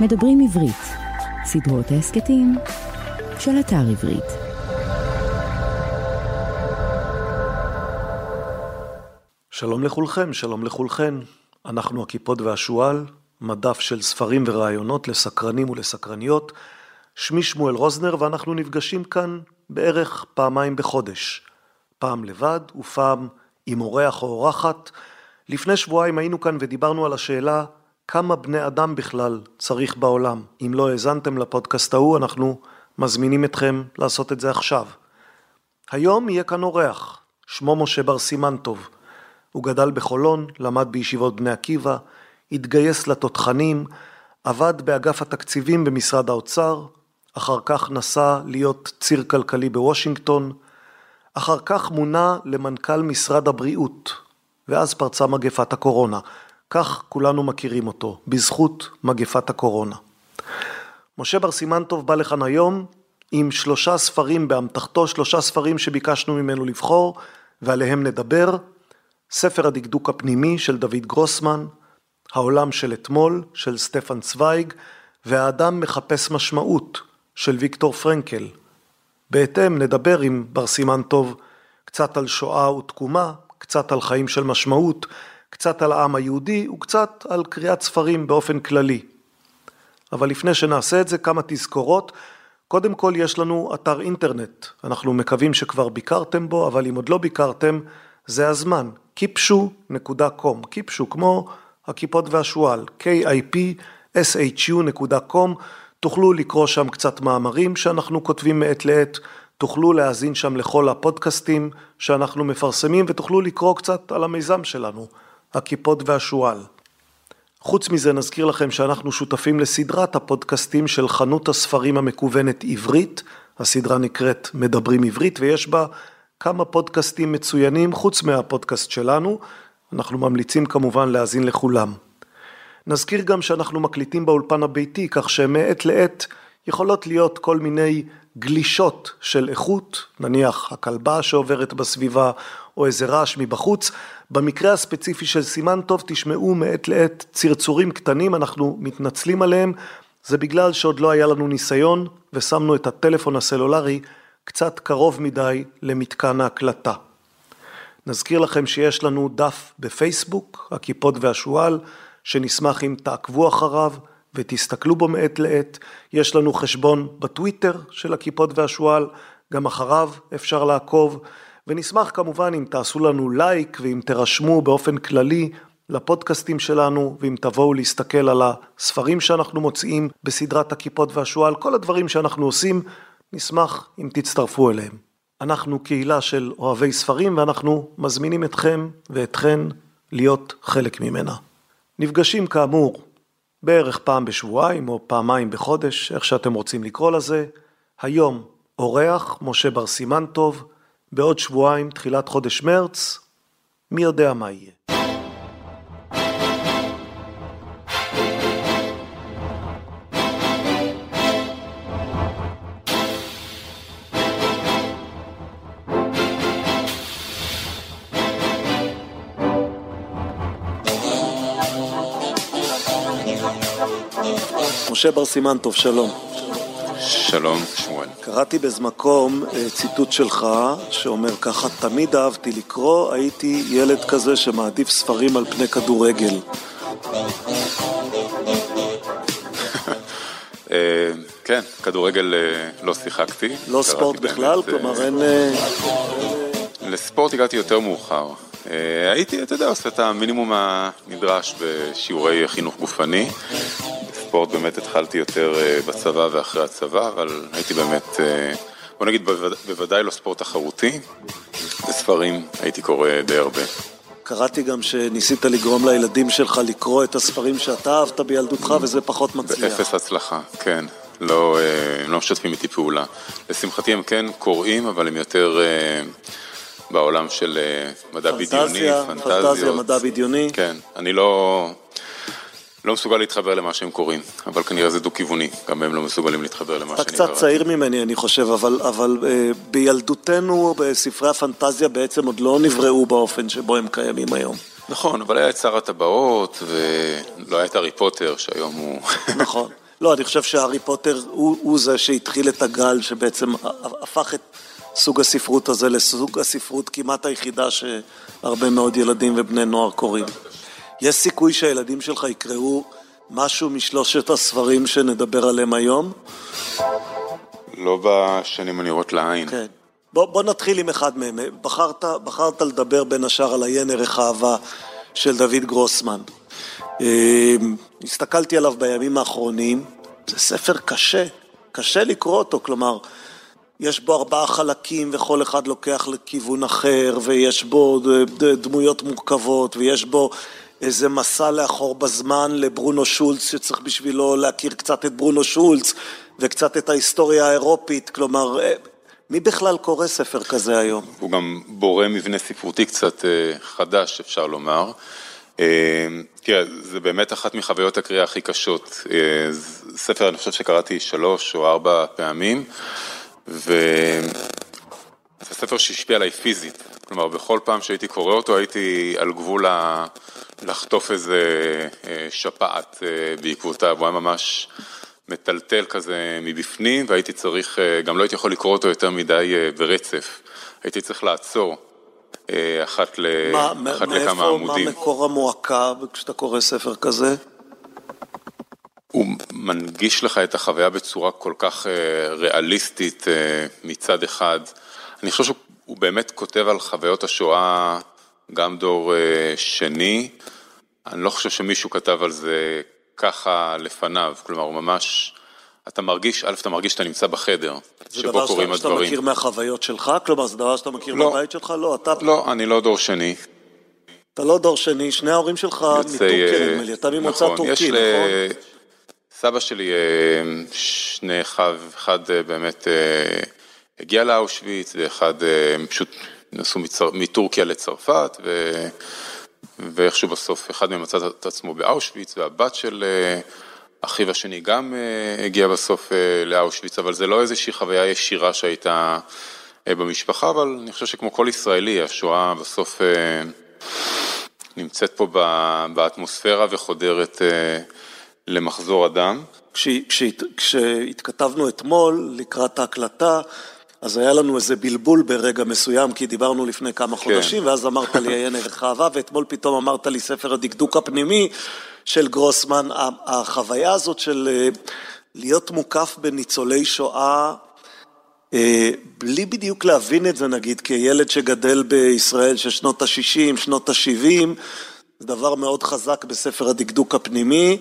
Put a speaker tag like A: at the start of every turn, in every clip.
A: מדברים עברית, סדרות ההסכתים של אתר עברית.
B: שלום לכולכם, שלום לכולכן. אנחנו הכיפות והשועל, מדף של ספרים ורעיונות לסקרנים ולסקרניות. שמי שמואל רוזנר ואנחנו נפגשים כאן בערך פעמיים בחודש. פעם לבד ופעם עם אורח או אורחת. לפני שבועיים היינו כאן ודיברנו על השאלה כמה בני אדם בכלל צריך בעולם. אם לא האזנתם לפודקאסט ההוא, אנחנו מזמינים אתכם לעשות את זה עכשיו. היום יהיה כאן אורח, שמו משה בר סימנטוב. הוא גדל בחולון, למד בישיבות בני עקיבא, התגייס לתותחנים, עבד באגף התקציבים במשרד האוצר, אחר כך נסע להיות ציר כלכלי בוושינגטון, אחר כך מונה למנכ"ל משרד הבריאות, ואז פרצה מגפת הקורונה. כך כולנו מכירים אותו, בזכות מגפת הקורונה. משה בר סימנטוב בא לכאן היום עם שלושה ספרים באמתחתו, שלושה ספרים שביקשנו ממנו לבחור ועליהם נדבר. ספר הדקדוק הפנימי של דוד גרוסמן, העולם של אתמול של סטפן צוויג והאדם מחפש משמעות של ויקטור פרנקל. בהתאם נדבר עם בר סימנטוב קצת על שואה ותקומה, קצת על חיים של משמעות, קצת על העם היהודי וקצת על קריאת ספרים באופן כללי. אבל לפני שנעשה את זה כמה תזכורות. קודם כל יש לנו אתר אינטרנט, אנחנו מקווים שכבר ביקרתם בו, אבל אם עוד לא ביקרתם, זה הזמן, kipshu.com, קיפשו כמו הכיפות והשועל, k-i-p-s-h-u.com, תוכלו לקרוא שם קצת מאמרים שאנחנו כותבים מעת לעת, תוכלו להאזין שם לכל הפודקאסטים שאנחנו מפרסמים ותוכלו לקרוא קצת על המיזם שלנו, הכיפות והשועל. חוץ מזה נזכיר לכם שאנחנו שותפים לסדרת הפודקאסטים של חנות הספרים המקוונת עברית, הסדרה נקראת מדברים עברית ויש בה כמה פודקאסטים מצוינים חוץ מהפודקאסט שלנו, אנחנו ממליצים כמובן להאזין לכולם. נזכיר גם שאנחנו מקליטים באולפן הביתי כך שמעת לעת יכולות להיות כל מיני גלישות של איכות, נניח הכלבה שעוברת בסביבה או איזה רעש מבחוץ. במקרה הספציפי של סימן טוב תשמעו מעת לעת צרצורים קטנים, אנחנו מתנצלים עליהם, זה בגלל שעוד לא היה לנו ניסיון ושמנו את הטלפון הסלולרי קצת קרוב מדי למתקן ההקלטה. נזכיר לכם שיש לנו דף בפייסבוק, הכיפות והשועל, שנשמח אם תעקבו אחריו ותסתכלו בו מעת לעת. יש לנו חשבון בטוויטר של הכיפות והשועל, גם אחריו אפשר לעקוב. ונשמח כמובן אם תעשו לנו לייק ואם תירשמו באופן כללי לפודקאסטים שלנו ואם תבואו להסתכל על הספרים שאנחנו מוציאים בסדרת הכיפות והשועל, כל הדברים שאנחנו עושים, נשמח אם תצטרפו אליהם. אנחנו קהילה של אוהבי ספרים ואנחנו מזמינים אתכם ואתכן להיות חלק ממנה. נפגשים כאמור בערך פעם בשבועיים או פעמיים בחודש, איך שאתם רוצים לקרוא לזה. היום אורח משה בר סימנטוב, בעוד שבועיים, תחילת חודש מרץ, מי יודע מה יהיה. משה בר סימנטוב, שלום.
C: שלום, שמואל.
B: קראתי באיזה מקום אה, ציטוט שלך שאומר ככה, תמיד אהבתי לקרוא, הייתי ילד כזה שמעדיף ספרים על פני כדורגל.
C: אה, כן, כדורגל אה, לא שיחקתי.
B: לא ספורט בכלל? כלומר אין...
C: לספורט הגעתי יותר מאוחר. הייתי, אתה יודע, עושה את המינימום הנדרש בשיעורי חינוך גופני. ספורט באמת התחלתי יותר אה, בצבא ואחרי הצבא, אבל הייתי באמת, אה, בוא נגיד בוודאי לא ספורט תחרותי, וספרים הייתי קורא די הרבה.
B: קראתי גם שניסית לגרום לילדים שלך לקרוא את הספרים שאתה אהבת בילדותך וזה פחות מצליח.
C: באפס הצלחה, כן. לא, אה, הם לא משתפים איתי פעולה. לשמחתי הם כן קוראים, אבל הם יותר בעולם של מדע
B: פנטזיה,
C: בדיוני,
B: פנטזיות. פנטזיה, מדע בדיוני.
C: כן, אני לא... לא מסוגל להתחבר למה שהם קוראים, אבל כנראה זה דו-כיווני, גם הם לא מסוגלים להתחבר למה שאני קראתי.
B: אתה קצת צעיר ממני, אני חושב, אבל, אבל אה, בילדותנו, בספרי הפנטזיה בעצם עוד לא נבראו באופן שבו הם קיימים היום.
C: נכון, אבל היה את שר הטבעות, ולא היה את הארי פוטר, שהיום הוא...
B: נכון. לא, אני חושב שהארי פוטר הוא, הוא זה שהתחיל את הגל שבעצם הפך את סוג הספרות הזה לסוג הספרות כמעט היחידה שהרבה מאוד ילדים ובני נוער קוראים. יש סיכוי שהילדים שלך יקראו משהו משלושת הספרים שנדבר עליהם היום?
C: לא בשנים הנראות לעין.
B: כן. בוא, בוא נתחיל עם אחד מהם. בחרת, בחרת לדבר בין השאר על עיין ערך אהבה של דוד גרוסמן. אמ, הסתכלתי עליו בימים האחרונים, זה ספר קשה, קשה לקרוא אותו, כלומר, יש בו ארבעה חלקים וכל אחד לוקח לכיוון אחר, ויש בו דמויות מורכבות, ויש בו איזה מסע לאחור בזמן לברונו שולץ, שצריך בשבילו להכיר קצת את ברונו שולץ, וקצת את ההיסטוריה האירופית, כלומר, אה, מי בכלל קורא ספר כזה היום?
C: הוא גם בורא מבנה ספרותי קצת אה, חדש, אפשר לומר. אה, תראה, זה באמת אחת מחוויות הקריאה הכי קשות. ספר, אני חושב שקראתי שלוש או ארבע פעמים, וזה ספר שהשפיע עליי פיזית. כלומר, בכל פעם שהייתי קורא אותו הייתי על גבול ה... לחטוף איזה שפעת בעקבותיו, הוא היה ממש מטלטל כזה מבפנים, והייתי צריך, אה, גם לא הייתי יכול לקרוא אותו יותר מדי אה, ברצף. הייתי צריך לעצור אה, אחת, ל... מה, אחת מאיפה, לכמה עמודים.
B: מה מקור המועקה כשאתה קורא ספר כזה?
C: הוא מנגיש לך את החוויה בצורה כל כך ריאליסטית מצד אחד. אני חושב שהוא באמת כותב על חוויות השואה גם דור שני. אני לא חושב שמישהו כתב על זה ככה לפניו, כלומר הוא ממש, אתה מרגיש, א', אתה מרגיש שאתה נמצא בחדר, שבו קורים הדברים.
B: זה דבר שאתה מכיר מהחוויות שלך? כלומר זה דבר שאתה מכיר לא, בבית שלך? לא, אתה...
C: לא, אני לא דור שני.
B: אתה לא דור שני, שני ההורים שלך מטורקיה, אה, נדמה לי, אתה ממוצא נכון, טורקי, נכון?
C: סבא שלי, אה, שני אחיו, אחד אה, באמת הגיע לאושוויץ, ואחד פשוט נסעו מטורקיה לצרפת, ו... ואיכשהו בסוף אחד מהם מצא את עצמו באושוויץ, והבת של אה, אחיו השני גם אה, הגיעה בסוף אה, לאושוויץ, אבל זה לא איזושהי חוויה ישירה שהייתה במשפחה, אבל אני חושב שכמו כל ישראלי, השואה בסוף נמצאת פה באטמוספירה וחודרת למחזור אדם.
B: כשהתכתבנו אתמול לקראת ההקלטה, אז היה לנו איזה בלבול ברגע מסוים, כי דיברנו לפני כמה כן. חודשים, ואז אמרת לי עיין ערך אהבה, ואתמול פתאום אמרת לי ספר הדקדוק הפנימי של גרוסמן. החוויה הזאת של אה, להיות מוקף בניצולי שואה, אה, בלי בדיוק להבין את זה נגיד, כילד שגדל בישראל של שנות ה-60, שנות ה-70, זה דבר מאוד חזק בספר הדקדוק הפנימי.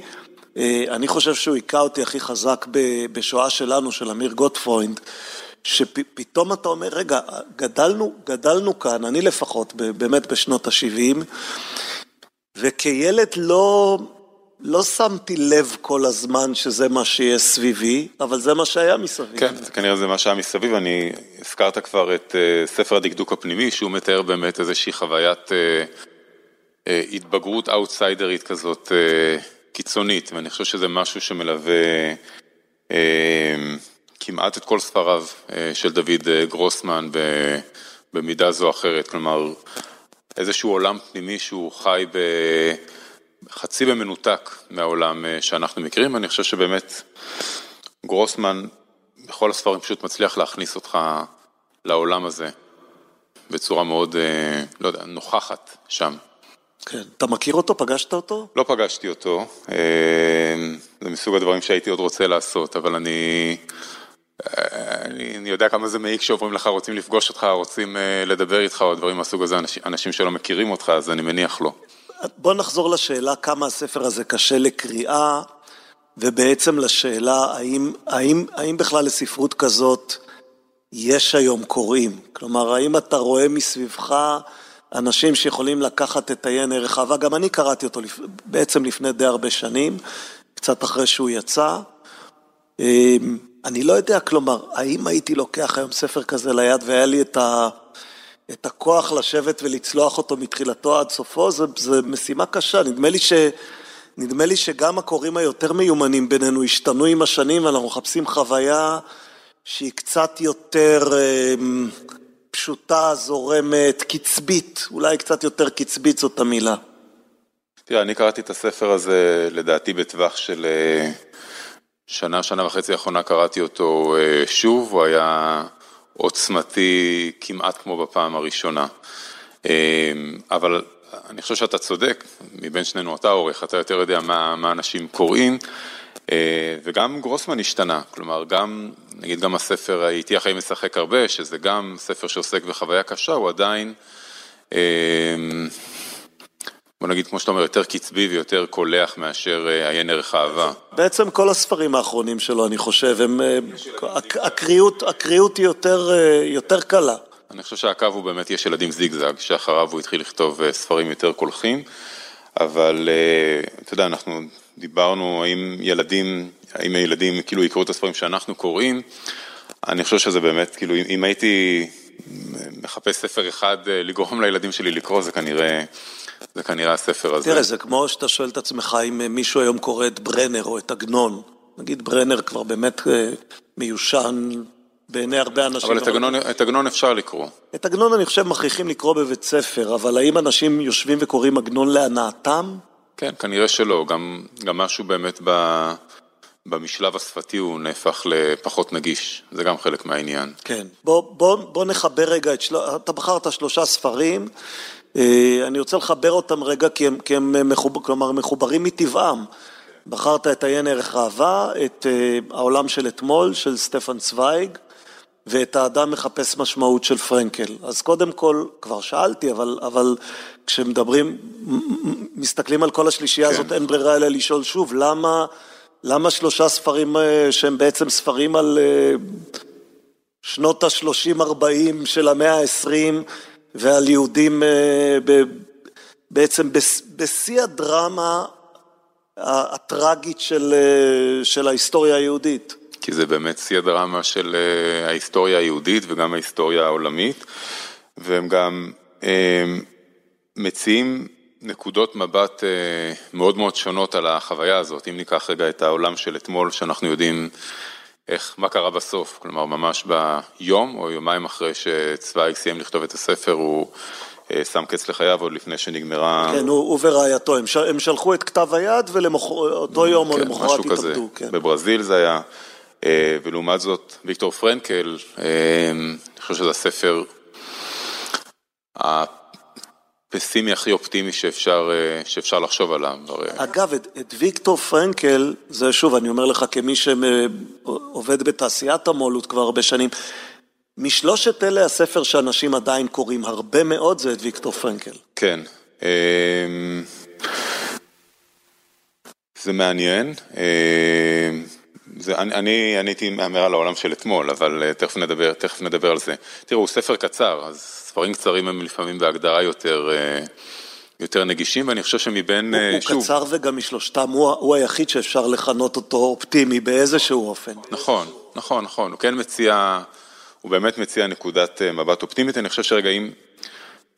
B: אה, אני חושב שהוא היכה אותי הכי חזק בשואה שלנו, של אמיר גוטפרוינד. שפתאום אתה אומר, רגע, גדלנו, גדלנו כאן, אני לפחות, באמת בשנות ה-70, וכילד לא, לא שמתי לב כל הזמן שזה מה שיהיה סביבי, אבל זה מה שהיה מסביב.
C: כן, זה כנראה זה מה שהיה מסביב. אני, הזכרת כבר את אה, ספר הדקדוק הפנימי, שהוא מתאר באמת איזושהי חוויית אה, אה, התבגרות אאוטסיידרית כזאת אה, קיצונית, ואני חושב שזה משהו שמלווה... כמעט את כל ספריו אה, של דוד אה, גרוסמן במידה זו או אחרת, כלומר איזשהו עולם פנימי שהוא חי בחצי במנותק מהעולם אה, שאנחנו מכירים, ואני חושב שבאמת גרוסמן בכל הספרים פשוט מצליח להכניס אותך לעולם הזה בצורה מאוד, לא יודע, נוכחת שם.
B: כן. אתה מכיר אותו? פגשת אותו?
C: לא פגשתי אותו. זה מסוג הדברים שהייתי עוד רוצה לעשות, אבל אני אני, אני יודע כמה זה מעיק שעוברים לך, רוצים לפגוש אותך, רוצים uh, לדבר איתך או דברים מהסוג הזה, אנשים, אנשים שלא מכירים אותך, אז אני מניח לא.
B: בוא נחזור לשאלה כמה הספר הזה קשה לקריאה, ובעצם לשאלה האם, האם, האם בכלל לספרות כזאת יש היום קוראים? כלומר, האם אתה רואה מסביבך אנשים שיכולים לקחת את עיין ערך אהבה? גם אני קראתי אותו בעצם לפני די הרבה שנים, קצת אחרי שהוא יצא. אני לא יודע, כלומר, האם הייתי לוקח היום ספר כזה ליד והיה לי את, ה, את הכוח לשבת ולצלוח אותו מתחילתו עד סופו, זו משימה קשה. נדמה לי, ש, נדמה לי שגם הקוראים היותר מיומנים בינינו השתנו עם השנים, ואנחנו מחפשים חוויה שהיא קצת יותר אה, פשוטה, זורמת, קצבית, אולי קצת יותר קצבית זאת המילה.
C: תראה, אני קראתי את הספר הזה לדעתי בטווח של... אה, שנה, שנה וחצי האחרונה קראתי אותו אה, שוב, הוא היה עוצמתי כמעט כמו בפעם הראשונה. אה, אבל אני חושב שאתה צודק, מבין שנינו אתה עורך, אתה יותר יודע מה, מה אנשים קוראים, אה, וגם גרוסמן השתנה, כלומר גם, נגיד גם הספר "איתי החיים משחק הרבה", שזה גם ספר שעוסק בחוויה קשה, הוא עדיין, בוא נגיד כמו שאתה אומר, יותר קצבי ויותר קולח מאשר אה, עיין ערך אהבה.
B: בעצם כל הספרים האחרונים שלו, אני חושב, הם, הקריאות, הקריאות היא יותר, יותר קלה.
C: אני חושב שהקו הוא באמת יש ילדים זיגזג, שאחריו הוא התחיל לכתוב ספרים יותר קולחים, אבל אתה יודע, אנחנו דיברנו האם ילדים, האם הילדים כאילו יקראו את הספרים שאנחנו קוראים, אני חושב שזה באמת, כאילו אם הייתי מחפש ספר אחד אה, לגרום לילדים שלי לקרוא, זה כנראה, זה כנראה הספר הזה.
B: תראה, זה כמו שאתה שואל את עצמך אם מישהו היום קורא את ברנר או את עגנון. נגיד ברנר כבר באמת אה, מיושן בעיני הרבה אנשים.
C: אבל את עגנון, את עגנון אפשר לקרוא.
B: את עגנון אני חושב מכריחים לקרוא בבית ספר, אבל האם אנשים יושבים וקוראים עגנון להנאתם?
C: כן, כנראה שלא, גם, גם משהו באמת ב, במשלב השפתי הוא נהפך לפחות נגיש, זה גם חלק מהעניין.
B: כן, בוא, בוא, בוא נחבר רגע את, של... אתה בחרת שלושה ספרים, אה, אני רוצה לחבר אותם רגע כי הם, כי הם מחובר, כלומר מחוברים מטבעם. בחרת את עיין ערך אהבה, את אה, העולם של אתמול של סטפן צוויג, ואת האדם מחפש משמעות של פרנקל. אז קודם כל, כבר שאלתי, אבל, אבל כשמדברים, מסתכלים על כל השלישייה כן. הזאת, אין ברירה אלא לשאול שוב, למה, למה שלושה ספרים אה, שהם בעצם ספרים על אה, שנות ה-30-40 של המאה ה-20 ועל יהודים אה, בעצם בשיא הדרמה הטראגית של, של ההיסטוריה היהודית?
C: כי זה באמת שיא הדרמה של אה, ההיסטוריה היהודית וגם ההיסטוריה העולמית, והם גם הם, מציעים נקודות מבט אה, מאוד מאוד שונות על החוויה הזאת. אם ניקח רגע את העולם של אתמול, שאנחנו יודעים איך, מה קרה בסוף, כלומר ממש ביום או יומיים אחרי שצבאייג סיים לכתוב את הספר, הוא אה, שם קץ לחייו עוד לפני שנגמרה...
B: כן, הוא, הוא ורעייתו, הם, הם שלחו את כתב היד ולאותו יום כן, או למחרת התאבדו.
C: כן. בברזיל זה היה. אה, ולעומת זאת ויקטור פרנקל, אה, אני חושב שזה הספר הפסימי הכי אופטימי שאפשר, אה, שאפשר לחשוב עליו.
B: אגב, את, את ויקטור פרנקל, זה שוב, אני אומר לך כמי שעובד בתעשיית המו"לות כבר הרבה שנים, משלושת אלה הספר שאנשים עדיין קוראים הרבה מאוד זה את ויקטור פרנקל.
C: כן. זה מעניין. זה, אני, אני, אני הייתי מהמר על העולם של אתמול, אבל תכף נדבר, תכף נדבר על זה. תראו, הוא ספר קצר, אז ספרים קצרים הם לפעמים בהגדרה יותר, uh, יותר נגישים, ואני חושב שמבין,
B: הוא, הוא שוב... הוא קצר וגם משלושתם, הוא, הוא היחיד שאפשר לכנות אותו אופטימי באיזשהו אופן.
C: נכון, נכון, נכון, הוא כן מציע, הוא באמת מציע נקודת מבט אופטימית, אני חושב שרגעים...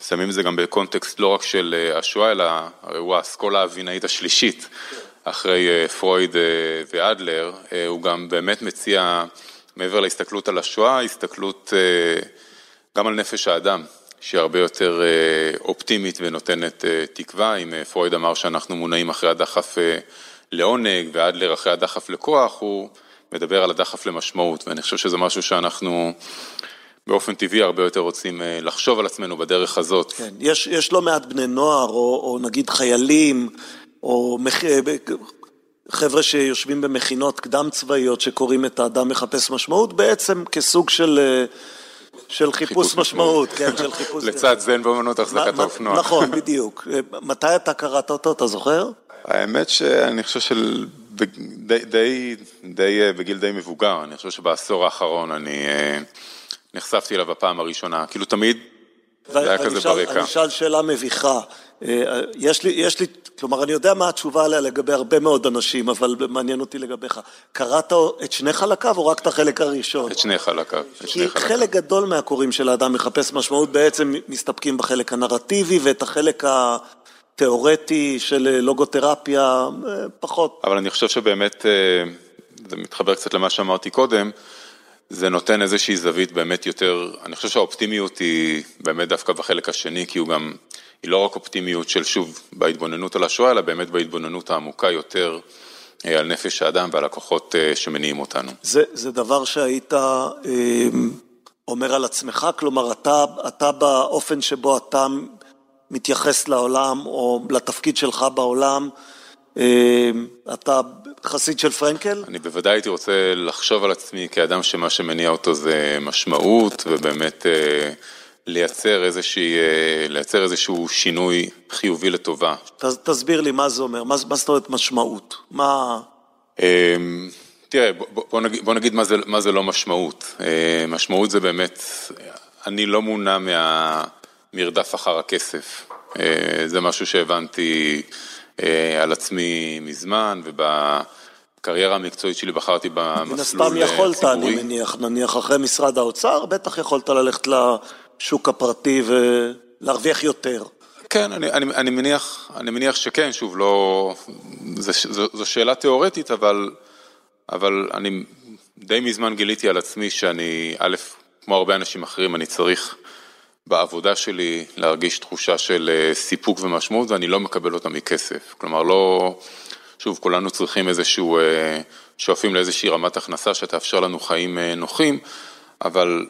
C: שמים את זה גם בקונטקסט לא רק של השואה, אלא הרי הוא האסכולה האבינאית השלישית. אחרי אה, פרויד אה, ואדלר, אה, הוא גם באמת מציע, מעבר להסתכלות על השואה, הסתכלות גם על נפש האדם, שהיא הרבה יותר אופטימית ונותנת תקווה. אם פרויד אמר שאנחנו מונעים אחרי הדחף לעונג ואדלר אחרי הדחף לכוח, הוא מדבר על הדחף למשמעות, ואני חושב שזה משהו שאנחנו... באופן טבעי הרבה יותר רוצים לחשוב על עצמנו בדרך הזאת.
B: כן, יש, יש לא מעט בני נוער, או, או נגיד חיילים, או מח... חבר'ה שיושבים במכינות קדם צבאיות שקוראים את האדם מחפש משמעות, בעצם כסוג של, אה, של חיפוש, משמעות, כן, של חיפוש...
C: לצד זן באמנות החזקת האופנוע.
B: נכון, בדיוק. אה, מתי אתה קראת אותו, אתה זוכר?
C: האמת שאני חושב של... די, די, די, אה, בגיל די מבוגר, אני חושב שבעשור האחרון אני נחשפתי אליו בפעם הראשונה, כאילו תמיד זה היה כזה ברקע.
B: אני אשאל שאלה מביכה. יש לי, יש לי כלומר, אני יודע מה התשובה עליה לגבי הרבה מאוד אנשים, אבל מעניין אותי לגביך. קראת את שני חלקיו או רק את החלק הראשון?
C: את שני חלקיו.
B: כי חלק גדול מהקוראים של האדם מחפש משמעות בעצם מסתפקים בחלק הנרטיבי ואת החלק התיאורטי של לוגותרפיה פחות.
C: אבל אני חושב שבאמת, אה, זה מתחבר קצת למה שאמרתי קודם, זה נותן איזושהי זווית באמת יותר, אני חושב שהאופטימיות היא באמת דווקא בחלק השני, כי הוא גם... היא לא רק אופטימיות של שוב בהתבוננות על השואה, אלא באמת בהתבוננות העמוקה יותר על נפש האדם ועל הכוחות שמניעים אותנו.
B: זה, זה דבר שהיית אומר על עצמך? כלומר, אתה, אתה באופן שבו אתה מתייחס לעולם או לתפקיד שלך בעולם, אתה חסיד של פרנקל?
C: אני בוודאי הייתי רוצה לחשוב על עצמי כאדם שמה שמניע אותו זה משמעות ובאמת לייצר, איזושהי, לייצר איזשהו שינוי חיובי לטובה.
B: תסביר לי מה זה אומר, מה, מה זאת אומרת משמעות? מה...
C: תראה, בוא, בוא, נגיד, בוא נגיד מה זה, מה זה לא משמעות. משמעות זה באמת, אני לא מונע מהמרדף אחר הכסף. זה משהו שהבנתי על עצמי מזמן, ובקריירה המקצועית שלי בחרתי במסלול ציבורי. מן הסתם
B: יכולת, אני מניח, נניח אחרי משרד האוצר, בטח יכולת ללכת לשוק הפרטי ולהרוויח יותר.
C: כן, אני, אני, אני, מניח, אני מניח שכן, שוב, לא... זו, זו, זו שאלה תיאורטית, אבל, אבל אני די מזמן גיליתי על עצמי שאני, א', כמו הרבה אנשים אחרים, אני צריך בעבודה שלי להרגיש תחושה של אה, סיפוק ומשמעות, ואני לא מקבל אותה מכסף. כלומר, לא... שוב, כולנו צריכים איזשהו... אה, שואפים לאיזושהי רמת הכנסה שתאפשר לנו חיים אה, נוחים, אבל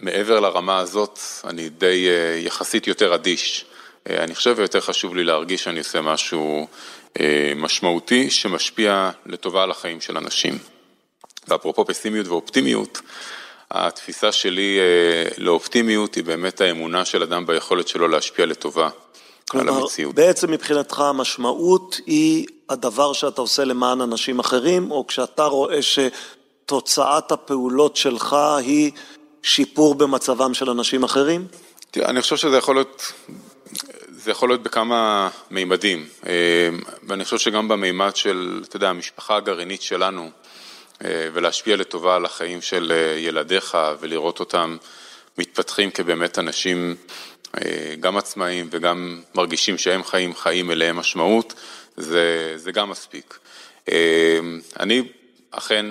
C: מעבר לרמה הזאת, אני די יחסית יותר אדיש. אני חושב ויותר חשוב לי להרגיש שאני עושה משהו משמעותי שמשפיע לטובה על החיים של אנשים. ואפרופו פסימיות ואופטימיות, התפיסה שלי לאופטימיות היא באמת האמונה של אדם ביכולת שלו להשפיע לטובה על המציאות.
B: כלומר, בעצם מבחינתך המשמעות היא הדבר שאתה עושה למען אנשים אחרים, או כשאתה רואה שתוצאת הפעולות שלך היא שיפור במצבם של אנשים אחרים?
C: תראה, אני חושב שזה יכול להיות... זה יכול להיות בכמה מימדים, ואני חושב שגם במימד של, אתה יודע, המשפחה הגרעינית שלנו, אה, ולהשפיע לטובה על החיים של אה, ילדיך ולראות אותם מתפתחים כבאמת אנשים אה, גם עצמאיים וגם מרגישים שהם חיים חיים אליהם משמעות, זה, זה גם מספיק. אני אכן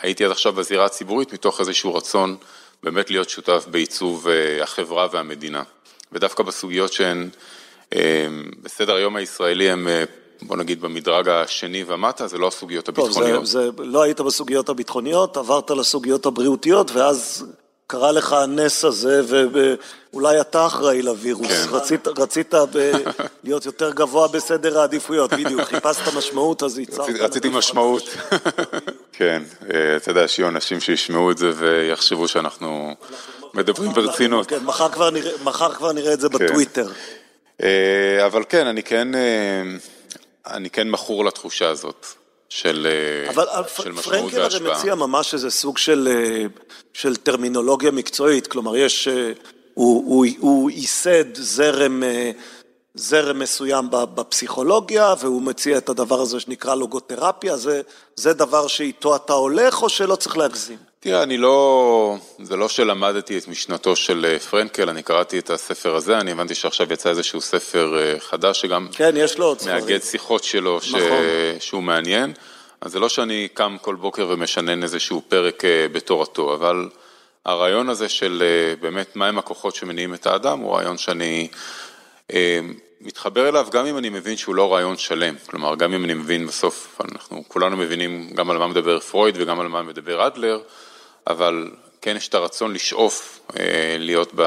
C: הייתי עד עכשיו בזירה הציבורית מתוך איזשהו רצון באמת להיות שותף בעיצוב החברה והמדינה. ודווקא בסוגיות שהן בסדר היום הישראלי הן בוא נגיד במדרג השני ומטה, זה לא הסוגיות הביטחוניות.
B: טוב, זה, זה לא היית בסוגיות הביטחוניות, עברת לסוגיות הבריאותיות, ואז קרה לך הנס הזה, ואולי אתה אחראי לווירוס. כן. רצית, רצית ב... להיות יותר גבוה בסדר העדיפויות, בדיוק, חיפשת משמעות, אז ייצרת...
C: רציתי, רציתי משמעות. כן, אה, אתה יודע שיהיו אנשים שישמעו את זה ויחשבו שאנחנו מדברים ברצינות.
B: כן, מחר כבר נראה, את זה כן. בטוויטר.
C: אה, אבל כן, אני כן... אה, אני כן מכור לתחושה הזאת של,
B: אבל של משמעות והשפעה. אבל פרנקל הרי מציע ממש איזה סוג של, של טרמינולוגיה מקצועית, כלומר יש, הוא, הוא, הוא ייסד זרם, זרם מסוים בפסיכולוגיה והוא מציע את הדבר הזה שנקרא לוגותרפיה, זה, זה דבר שאיתו אתה הולך או שלא צריך להגזים?
C: תראה, אני לא, זה לא שלמדתי את משנתו של אה, פרנקל, אני קראתי את הספר הזה, אני הבנתי שעכשיו יצא איזשהו ספר אה, חדש שגם
B: כן, יש לו עוד ספרים.
C: מאגד שיחות שלו ש... נכון. שהוא מעניין, אז זה לא שאני קם כל בוקר ומשנן איזשהו פרק אה, בתורתו, אבל הרעיון הזה של באמת מהם הכוחות שמניעים את האדם הוא רעיון שאני מתחבר אליו גם אם אני מבין שהוא לא רעיון שלם, כלומר גם אם אני מבין בסוף, אנחנו כולנו מבינים גם על מה מדבר פרויד וגם על מה מדבר אדלר, אבל כן יש את הרצון לשאוף אה, להיות ב...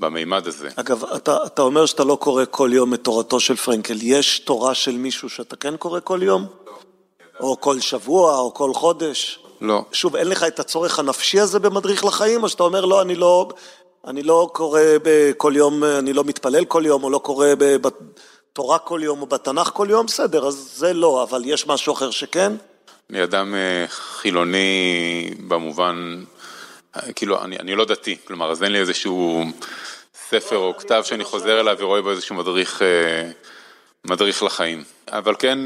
C: במימד הזה.
B: אגב, אתה, אתה אומר שאתה לא קורא כל יום את תורתו של פרנקל, יש תורה של מישהו שאתה כן קורא כל יום? לא. או כל שבוע, או כל חודש?
C: לא.
B: שוב, אין לך את הצורך הנפשי הזה במדריך לחיים, או שאתה אומר, לא, אני לא, אני לא קורא כל יום, אני לא מתפלל כל יום, או לא קורא בתורה כל יום, או בתנ"ך כל יום, בסדר, אז זה לא, אבל יש משהו אחר שכן?
C: אני אדם אה, חילוני במובן, אה, כאילו, אני, אני לא דתי, כלומר, אז אין לי איזשהו ספר או כתב שאני חוזר אליו ורואה בו איזשהו מדריך, אה, מדריך לחיים. אבל כן,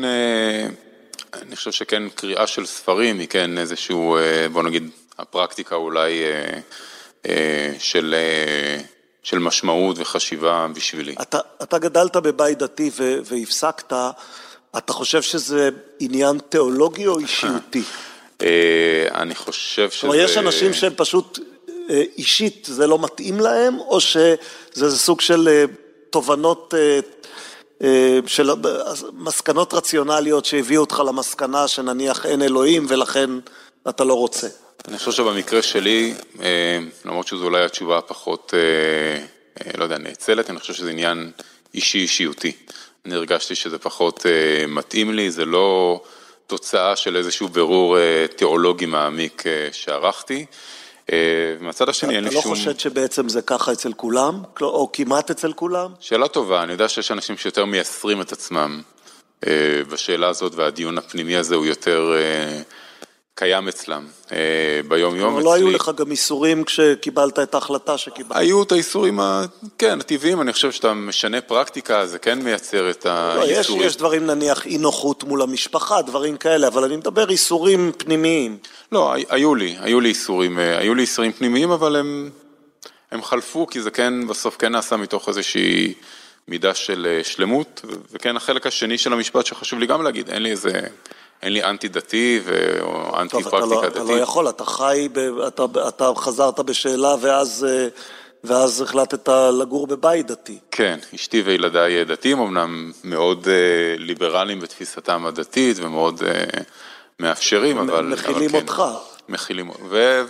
C: אני חושב שכן קריאה של ספרים היא כן איזשהו, בוא נגיד, הפרקטיקה אולי של... של משמעות וחשיבה בשבילי.
B: אתה, אתה גדלת בבית דתי והפסקת, אתה חושב שזה עניין תיאולוגי או אישיותי?
C: אה, אני חושב שזה...
B: כלומר, יש אנשים שהם פשוט אה, אישית, זה לא מתאים להם, או שזה סוג של אה, תובנות אה, של מסקנות רציונליות שהביאו אותך למסקנה שנניח אין אלוהים ולכן אתה לא רוצה.
C: אני חושב שבמקרה שלי, אה, למרות שזו אולי התשובה הפחות, אה, לא יודע, נאצלת, אני חושב שזה עניין אישי-אישיותי. אני הרגשתי שזה פחות מתאים לי, זה לא תוצאה של איזשהו בירור תיאולוגי מעמיק שערכתי. מהצד השני אין לי
B: שום...
C: אתה
B: לא חושד שבעצם זה ככה אצל כולם? או כמעט אצל כולם?
C: שאלה טובה, אני יודע שיש אנשים שיותר מייסרים את עצמם אה, בשאלה הזאת, והדיון הפנימי הזה הוא יותר אה, קיים אצלם אה, ביום-יום.
B: אבל לא היו לך גם איסורים כשקיבלת את ההחלטה שקיבלת?
C: היו את האיסורים, כן, הטבעיים, אני חושב שאתה משנה פרקטיקה, זה כן מייצר את האיסורים.
B: לא, יש, יש דברים נניח אי נוחות מול המשפחה, דברים כאלה, אבל אני מדבר איסורים פנימיים.
C: לא, היו לי, היו לי איסורים, היו לי איסורים פנימיים, אבל הם, הם חלפו, כי זה כן, בסוף כן נעשה מתוך איזושהי מידה של שלמות, וכן החלק השני של המשפט שחשוב לי גם להגיד, אין לי איזה... אין לי אנטי דתי או אנטי פרקטיקה
B: לא,
C: דתית.
B: אתה לא יכול, אתה חי, ב, אתה, אתה חזרת בשאלה ואז, אה, ואז החלטת לגור בבית דתי.
C: כן, אשתי וילדיי דתיים, אמנם מאוד אה, ליברליים בתפיסתם הדתית ומאוד אה, מאפשרים, אבל...
B: מכילים
C: אבל
B: אותך.
C: כן, מכילים, ו...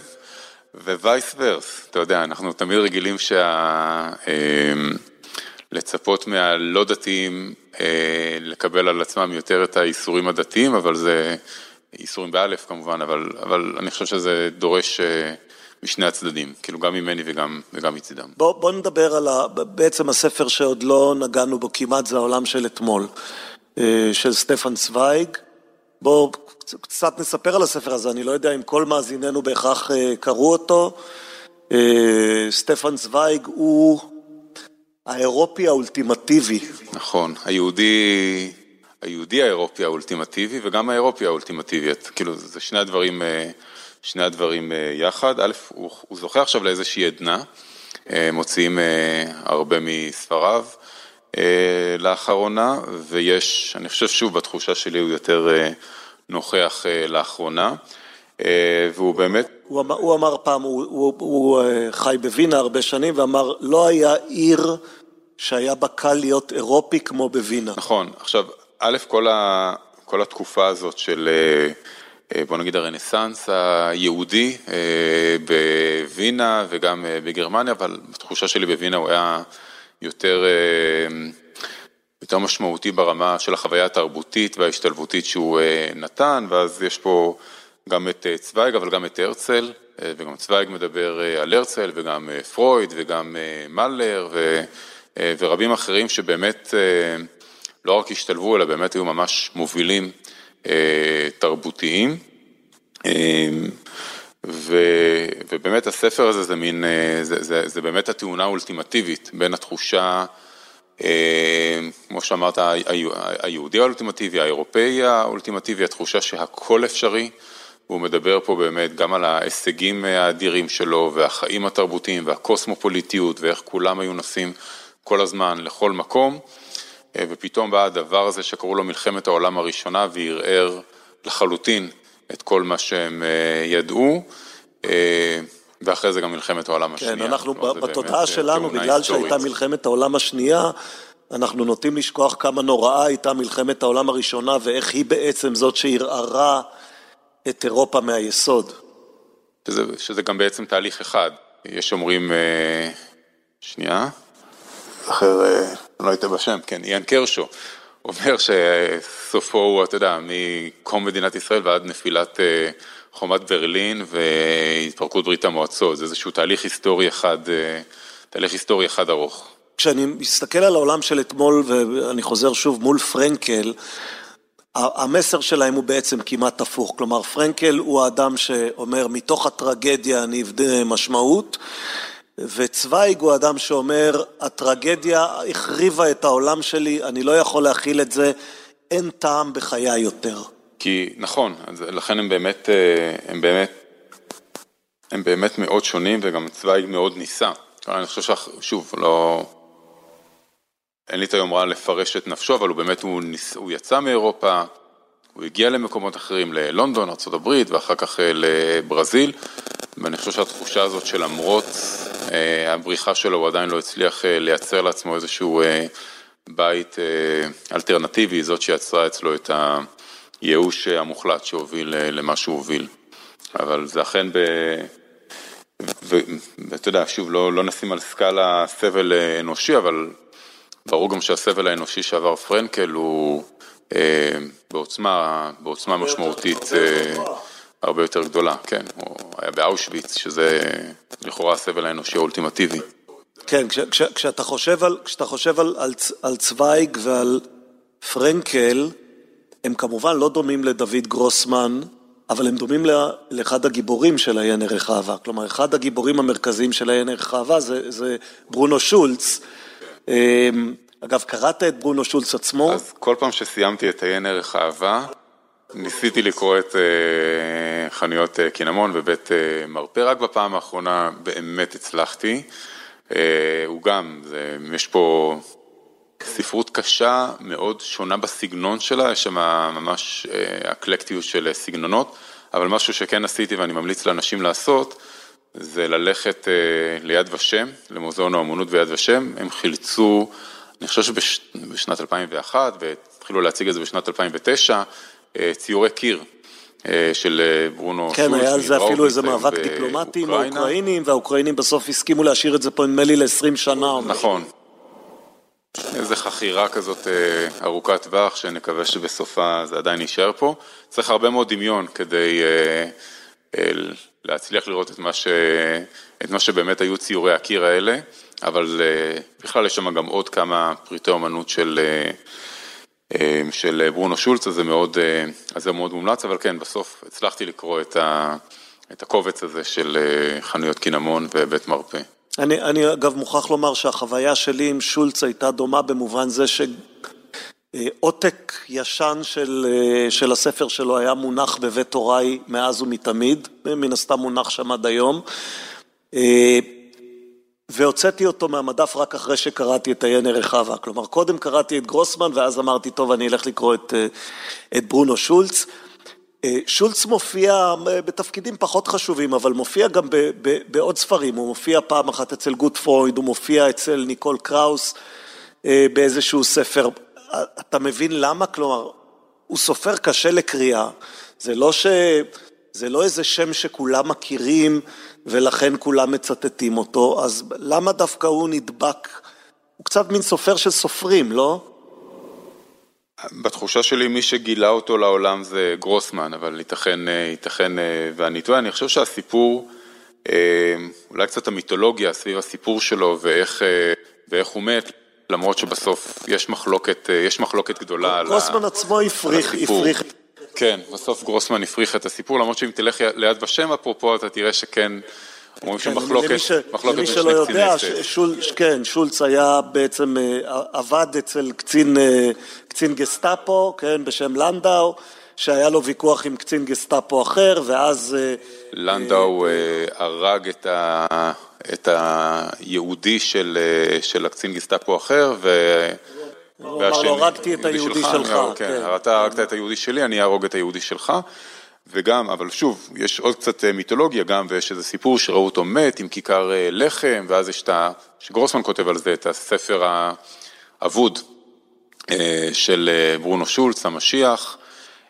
C: ווייס ורס, אתה יודע, אנחנו תמיד רגילים שה... לצפות מהלא דתיים אה, לקבל על עצמם יותר את האיסורים הדתיים, אבל זה איסורים באלף כמובן, אבל, אבל אני חושב שזה דורש אה, משני הצדדים, כאילו גם ממני וגם, וגם מצידם.
B: בוא, בוא נדבר על ה, בעצם הספר שעוד לא נגענו בו כמעט, זה העולם של אתמול, אה, של סטפן צוויג. בוא קצת נספר על הספר הזה, אני לא יודע אם כל מאזיננו בהכרח קראו אותו. סטפן צוויג הוא האירופי האולטימטיבי.
C: נכון, היהודי, היהודי האירופי האולטימטיבי וגם האירופי האולטימטיבי, כאילו זה שני הדברים, אה, שני הדברים אה, יחד. א', הוא, הוא זוכה עכשיו לאיזושהי עדנה, אה, מוציאים הרבה מספריו לאחרונה, ויש, אני חושב שוב בתחושה שלי הוא יותר נוכח לאחרונה. והוא באמת...
B: הוא אמר, הוא אמר פעם, הוא, הוא, הוא חי בווינה הרבה שנים ואמר, לא היה עיר שהיה בה קל להיות אירופי כמו בווינה.
C: נכון, עכשיו, א', כל, ה, כל התקופה הזאת של, בוא נגיד הרנסאנס היהודי בווינה וגם בגרמניה, אבל בתחושה שלי בווינה הוא היה יותר... יותר משמעותי ברמה של החוויה התרבותית וההשתלבותית שהוא נתן, ואז יש פה גם את צוויג, אבל גם את הרצל, וגם צוויג מדבר על הרצל, וגם פרויד, וגם מלר, ורבים אחרים שבאמת לא רק השתלבו, אלא באמת היו ממש מובילים תרבותיים. ו, ובאמת הספר הזה זה מין, זה, זה, זה באמת התאונה האולטימטיבית בין התחושה, כמו שאמרת, היהודי האולטימטיבי, האירופאי האולטימטיבי, התחושה שהכל אפשרי. והוא מדבר פה באמת גם על ההישגים האדירים שלו והחיים התרבותיים והקוסמופוליטיות ואיך כולם היו נוסעים כל הזמן לכל מקום ופתאום בא הדבר הזה שקראו לו מלחמת העולם הראשונה וערער לחלוטין את כל מה שהם ידעו ואחרי זה גם מלחמת העולם השנייה.
B: כן, אנחנו בתודעה שלנו, בגלל שהייתה מלחמת העולם השנייה, אנחנו נוטים לשכוח כמה נוראה הייתה מלחמת העולם הראשונה ואיך היא בעצם זאת שערערה את אירופה מהיסוד.
C: שזה, שזה גם בעצם תהליך אחד. יש אומרים, שנייה, אחר, לא הייתה בשם, כן, איאן קרשו, אומר שסופו הוא, אתה יודע, מקום מדינת ישראל ועד נפילת חומת ברלין והתפרקות ברית המועצות, זה איזשהו תהליך היסטורי אחד, תהליך היסטורי אחד ארוך.
B: כשאני מסתכל על העולם של אתמול, ואני חוזר שוב מול פרנקל, המסר שלהם הוא בעצם כמעט הפוך, כלומר פרנקל הוא האדם שאומר מתוך הטרגדיה אני אבדה משמעות וצוויג הוא האדם שאומר הטרגדיה החריבה את העולם שלי, אני לא יכול להכיל את זה, אין טעם בחיי יותר.
C: כי נכון, לכן הם באמת, הם באמת, הם באמת מאוד שונים וגם צוויג מאוד ניסה. אני חושב ששוב, לא... אין לי את היומרה לפרש את נפשו, אבל הוא באמת, הוא, ניס, הוא יצא מאירופה, הוא הגיע למקומות אחרים, ללונדון, ארה"ב ואחר כך לברזיל, ואני חושב שהתחושה הזאת שלמרות הבריחה שלו, הוא עדיין לא הצליח לייצר לעצמו איזשהו בית אלטרנטיבי, זאת שיצרה אצלו את הייאוש המוחלט שהוביל למה שהוא הוביל. אבל זה אכן ב... ואתה יודע, שוב, לא, לא נשים על סקאלה סבל אנושי, אבל ברור גם שהסבל האנושי שעבר פרנקל הוא אה, בעוצמה, בעוצמה משמעותית אה, הרבה יותר גדולה, כן, הוא היה באושוויץ, שזה לכאורה הסבל האנושי האולטימטיבי.
B: כן, כש, כש, כשאתה חושב, על, כשאתה חושב על, על, על צוויג ועל פרנקל, הם כמובן לא דומים לדוד גרוסמן, אבל הם דומים לאחד הגיבורים של עיין ערך אהבה. כלומר, אחד הגיבורים המרכזיים של עיין ערך אהבה זה, זה ברונו שולץ. אמ, אגב, קראת את ברונו שולץ עצמו?
C: אז כל פעם שסיימתי את עיין ערך אהבה, ניסיתי לקרוא את uh, חנויות uh, קינמון בבית uh, מרפא, רק בפעם האחרונה באמת הצלחתי. הוא גם, זה, יש פה ספרות קשה, מאוד שונה בסגנון שלה, יש שם ממש אקלקטיות של סגנונות, אבל משהו שכן עשיתי ואני ממליץ לאנשים לעשות, זה ללכת ליד ושם, למוזיאון האמנות ביד ושם, הם חילצו, אני חושב שבשנת 2001, והתחילו להציג את זה בשנת 2009, אה, ציורי קיר אה, של אה, ברונו
B: כן, היה על זה אפילו איזה מאבק דיפלומטי עם האוקראינים, והאוקראינים בסוף הסכימו להשאיר את זה פה נדמה לי ל-20 שנה.
C: נכון. איזה חכירה כזאת ארוכת טווח, שנקווה שבסופה זה עדיין יישאר פה. צריך הרבה מאוד דמיון כדי להצליח לראות את מה, ש... את מה שבאמת היו ציורי הקיר האלה, אבל בכלל יש שם גם עוד כמה פריטי אומנות של אה, של ברונו שולץ, אז זה מאוד, אה, אז זה מאוד מומלץ, אבל כן, בסוף הצלחתי לקרוא את, ה, את הקובץ הזה של אה, חנויות קינמון ובית מרפא.
B: אני, אני אגב מוכרח לומר שהחוויה שלי עם שולץ הייתה דומה במובן זה שעותק ישן של, של הספר שלו היה מונח בבית הוריי מאז ומתמיד, מן הסתם מונח שם עד היום. והוצאתי אותו מהמדף רק אחרי שקראתי את עיין ערך אהבה. כלומר, קודם קראתי את גרוסמן, ואז אמרתי, טוב, אני אלך לקרוא את, אה, את ברונו שולץ. אה, שולץ מופיע אה, בתפקידים פחות חשובים, אבל מופיע גם ב, ב, בעוד ספרים. הוא מופיע פעם אחת אצל גוטפרוינד, הוא מופיע אצל ניקול קראוס באיזשהו ספר. אתה מבין למה? כלומר, הוא סופר קשה לקריאה. זה לא ש... זה לא איזה שם שכולם מכירים ולכן כולם מצטטים אותו, אז למה דווקא הוא נדבק? הוא קצת מין סופר של סופרים, לא?
C: בתחושה שלי מי שגילה אותו לעולם זה גרוסמן, אבל ייתכן, ייתכן ואני טועה, אני חושב שהסיפור, אה, אולי קצת המיתולוגיה סביב הסיפור שלו ואיך, ואיך הוא מת, למרות שבסוף יש מחלוקת, יש מחלוקת גדולה על
B: הסיפור. גרוסמן עצמו הפריך, הפריך
C: כן, בסוף גרוסמן הפריך את הסיפור, למרות שאם תלך ליד ושם אפרופו, אתה תראה שכן, אומרים שם כן, מחלוקת, מחלוקת בין שני קציני
B: אסטף. כן, שולץ היה בעצם, אה, עבד אצל קצין, אה, קצין גסטאפו, כן, בשם לנדאו, שהיה לו ויכוח עם קצין גסטאפו אחר, ואז... אה,
C: לנדאו הרג את ה... את היהודי של, של הקצין גסטאפו אחר, ו...
B: הוא אמר לו, הרגתי את היהודי שלך. כן,
C: כן, אתה הרגת את היהודי שלי, אני אהרוג את היהודי שלך. וגם, אבל שוב, יש עוד קצת אה, מיתולוגיה גם, ויש איזה סיפור שראו אותו מת עם כיכר אה, לחם, ואז יש את ה... שגרוסמן כותב על זה, את הספר האבוד אה, של ברונו שולץ, המשיח,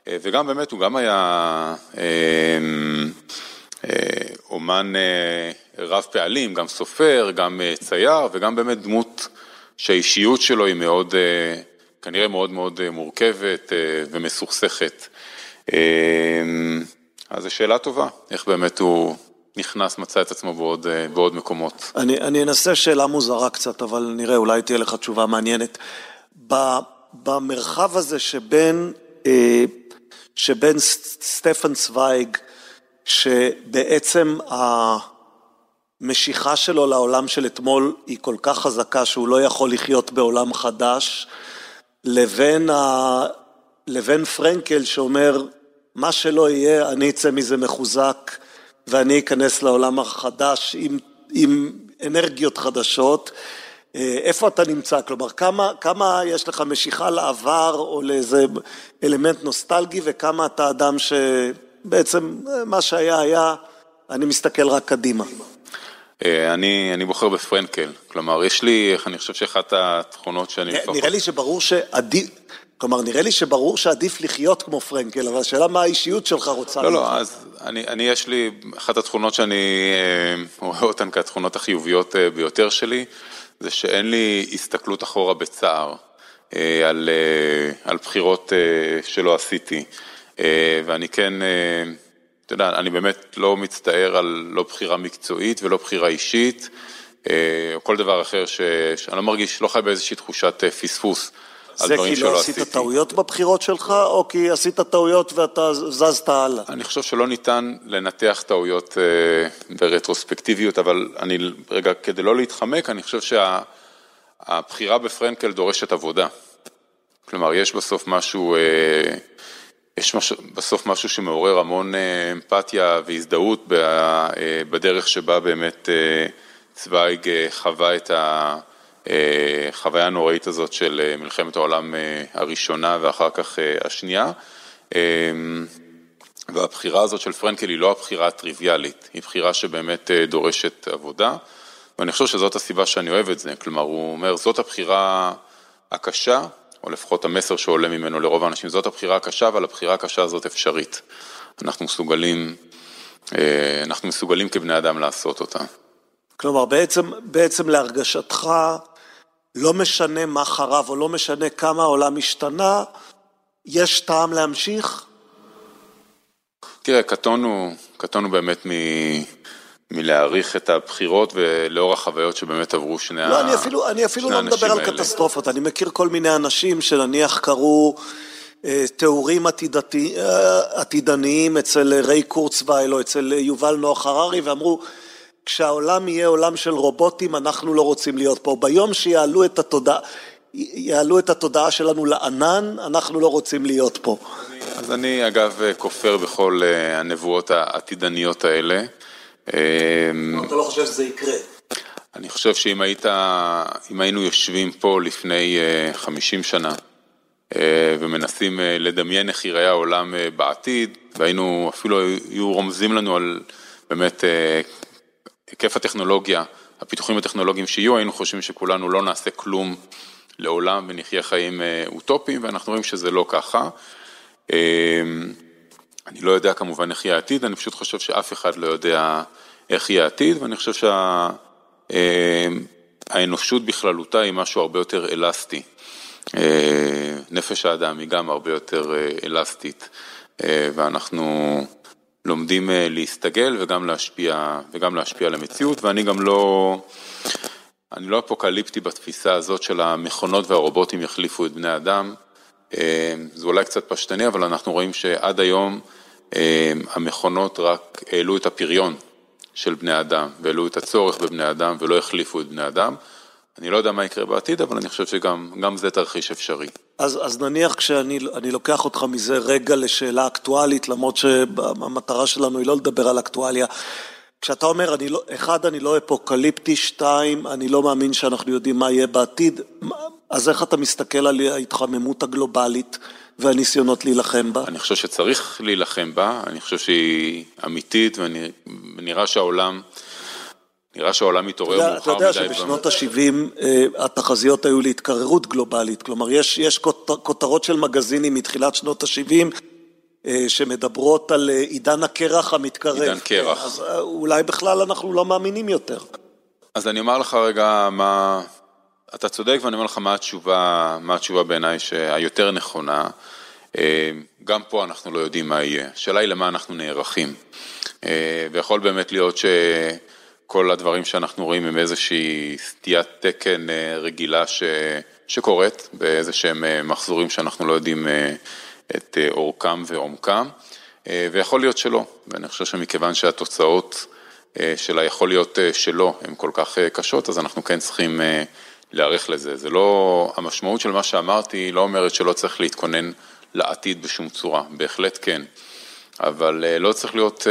C: וגם באמת, הוא גם היה אומן רב פעלים, גם סופר, גם צייר, וגם באמת דמות שהאישיות שלו היא מאוד, אה, כנראה מאוד מאוד אה, מורכבת אה, ומסוכסכת. אז זו שאלה טובה, איך באמת הוא נכנס, מצא את עצמו בעוד, בעוד מקומות.
B: אני, אני אנסה שאלה מוזרה קצת, אבל נראה, אולי תהיה לך תשובה מעניינת. במרחב הזה שבין, שבין סטפן צוויג, שבעצם ה... המשיכה שלו לעולם של אתמול היא כל כך חזקה שהוא לא יכול לחיות בעולם חדש, לבין, ה... לבין פרנקל שאומר, מה שלא יהיה, אני אצא מזה מחוזק ואני אכנס לעולם החדש עם, עם אנרגיות חדשות. אה, איפה אתה נמצא? כלומר, כמה, כמה יש לך משיכה לעבר או לאיזה אלמנט נוסטלגי וכמה אתה אדם שבעצם מה שהיה היה, אני מסתכל רק קדימה.
C: אני, אני בוחר בפרנקל, כלומר, יש לי, אני חושב שאחת התכונות שאני...
B: לפחות... נראה לי שברור שעדיף, כלומר, נראה לי שברור שעדיף לחיות כמו פרנקל, אבל השאלה מה האישיות שלך רוצה...
C: לא, לא, אז אני, אני, יש לי, אחת התכונות שאני רואה אותן כתכונות החיוביות ביותר שלי, זה שאין לי הסתכלות אחורה בצער על, על בחירות שלא עשיתי, ואני כן... אתה יודע, אני באמת לא מצטער על לא בחירה מקצועית ולא בחירה אישית, או כל דבר אחר ש... שאני לא מרגיש, לא חי באיזושהי תחושת פספוס שלא עשיתי.
B: זה כי לא עשית טעויות בבחירות שלך, או כי עשית טעויות ואתה זזת הלאה?
C: אני חושב שלא ניתן לנתח טעויות ברטרוספקטיביות, אבל אני, רגע, כדי לא להתחמק, אני חושב שהבחירה בפרנקל דורשת עבודה. כלומר, יש בסוף משהו... יש מש... בסוף משהו שמעורר המון אמפתיה והזדהות בדרך שבה באמת צוויג חווה את החוויה הנוראית הזאת של מלחמת העולם הראשונה ואחר כך השנייה. והבחירה הזאת של פרנקל היא לא הבחירה הטריוויאלית, היא בחירה שבאמת דורשת עבודה, ואני חושב שזאת הסיבה שאני אוהב את זה, כלומר הוא אומר זאת הבחירה הקשה, או לפחות המסר שעולה ממנו לרוב האנשים, זאת הבחירה הקשה, אבל הבחירה הקשה הזאת אפשרית. אנחנו מסוגלים, אנחנו מסוגלים כבני אדם לעשות אותה.
B: כלומר, בעצם, בעצם להרגשתך, לא משנה מה חרב או לא משנה כמה העולם השתנה, יש טעם להמשיך?
C: תראה, קטונו, קטונו באמת מ... מלהעריך את הבחירות ולאור החוויות שבאמת עברו שני האנשים האלה.
B: לא, אני אפילו, אני אפילו לא מדבר על קטסטרופות, אני מכיר כל מיני אנשים שנניח קראו תיאורים עתידתי, עתידניים אצל ריי קורצווייל או אצל יובל נוח הררי ואמרו, כשהעולם יהיה עולם של רובוטים אנחנו לא רוצים להיות פה. ביום שיעלו את התודעה, יעלו את התודעה שלנו לענן, אנחנו לא רוצים להיות פה.
C: אז אני אגב כופר בכל הנבואות העתידניות האלה.
B: אתה לא חושב שזה יקרה?
C: אני חושב שאם היית, אם היינו יושבים פה לפני 50 שנה ומנסים לדמיין איך ייראה העולם בעתיד, והיינו, אפילו היו רומזים לנו על באמת היקף הטכנולוגיה, הפיתוחים הטכנולוגיים שיהיו, היינו חושבים שכולנו לא נעשה כלום לעולם ונחיה חיים אוטופיים, ואנחנו רואים שזה לא ככה. אני לא יודע כמובן איך יהיה העתיד, אני פשוט חושב שאף אחד לא יודע איך יהיה העתיד, ואני חושב שהאנושות בכללותה היא משהו הרבה יותר אלסטי. נפש האדם היא גם הרבה יותר אלסטית, ואנחנו לומדים להסתגל וגם להשפיע, וגם להשפיע על המציאות, ואני גם לא, אני לא אפוקליפטי בתפיסה הזאת של המכונות והרובוטים יחליפו את בני האדם. זה אולי קצת פשטני, אבל אנחנו רואים שעד היום המכונות רק העלו את הפריון של בני אדם, והעלו את הצורך בבני אדם ולא החליפו את בני אדם. אני לא יודע מה יקרה בעתיד, אבל אני חושב שגם זה תרחיש אפשרי.
B: אז, אז נניח כשאני לוקח אותך מזה רגע לשאלה אקטואלית, למרות שהמטרה שלנו היא לא לדבר על אקטואליה. כשאתה אומר, אני לא, אחד, אני לא אפוקליפטי, שתיים, אני לא מאמין שאנחנו יודעים מה יהיה בעתיד, אז איך אתה מסתכל על ההתחממות הגלובלית והניסיונות להילחם בה?
C: אני חושב שצריך להילחם בה, אני חושב שהיא אמיתית ונראה שהעולם, נראה שהעולם מתעורר מאוחר מדי.
B: אתה יודע שבשנות ה-70 התחזיות היו להתקררות גלובלית, כלומר יש, יש כותרות של מגזינים מתחילת שנות ה-70 שמדברות על עידן הקרח המתקרב.
C: עידן קרח.
B: אז אולי בכלל אנחנו לא מאמינים יותר.
C: אז אני אומר לך רגע מה... אתה צודק ואני אומר לך מה התשובה, מה התשובה בעיניי שהיותר נכונה. גם פה אנחנו לא יודעים מה יהיה. השאלה היא למה אנחנו נערכים. ויכול באמת להיות שכל הדברים שאנחנו רואים הם איזושהי סטיית תקן רגילה ש... שקורית באיזה שהם מחזורים שאנחנו לא יודעים את אורכם ועומקם, ויכול להיות שלא. ואני חושב שמכיוון שהתוצאות של היכול להיות שלא הן כל כך קשות, אז אנחנו כן צריכים להיערך לזה. זה לא, המשמעות של מה שאמרתי לא אומרת שלא צריך להתכונן לעתיד בשום צורה, בהחלט כן, אבל לא צריך להיות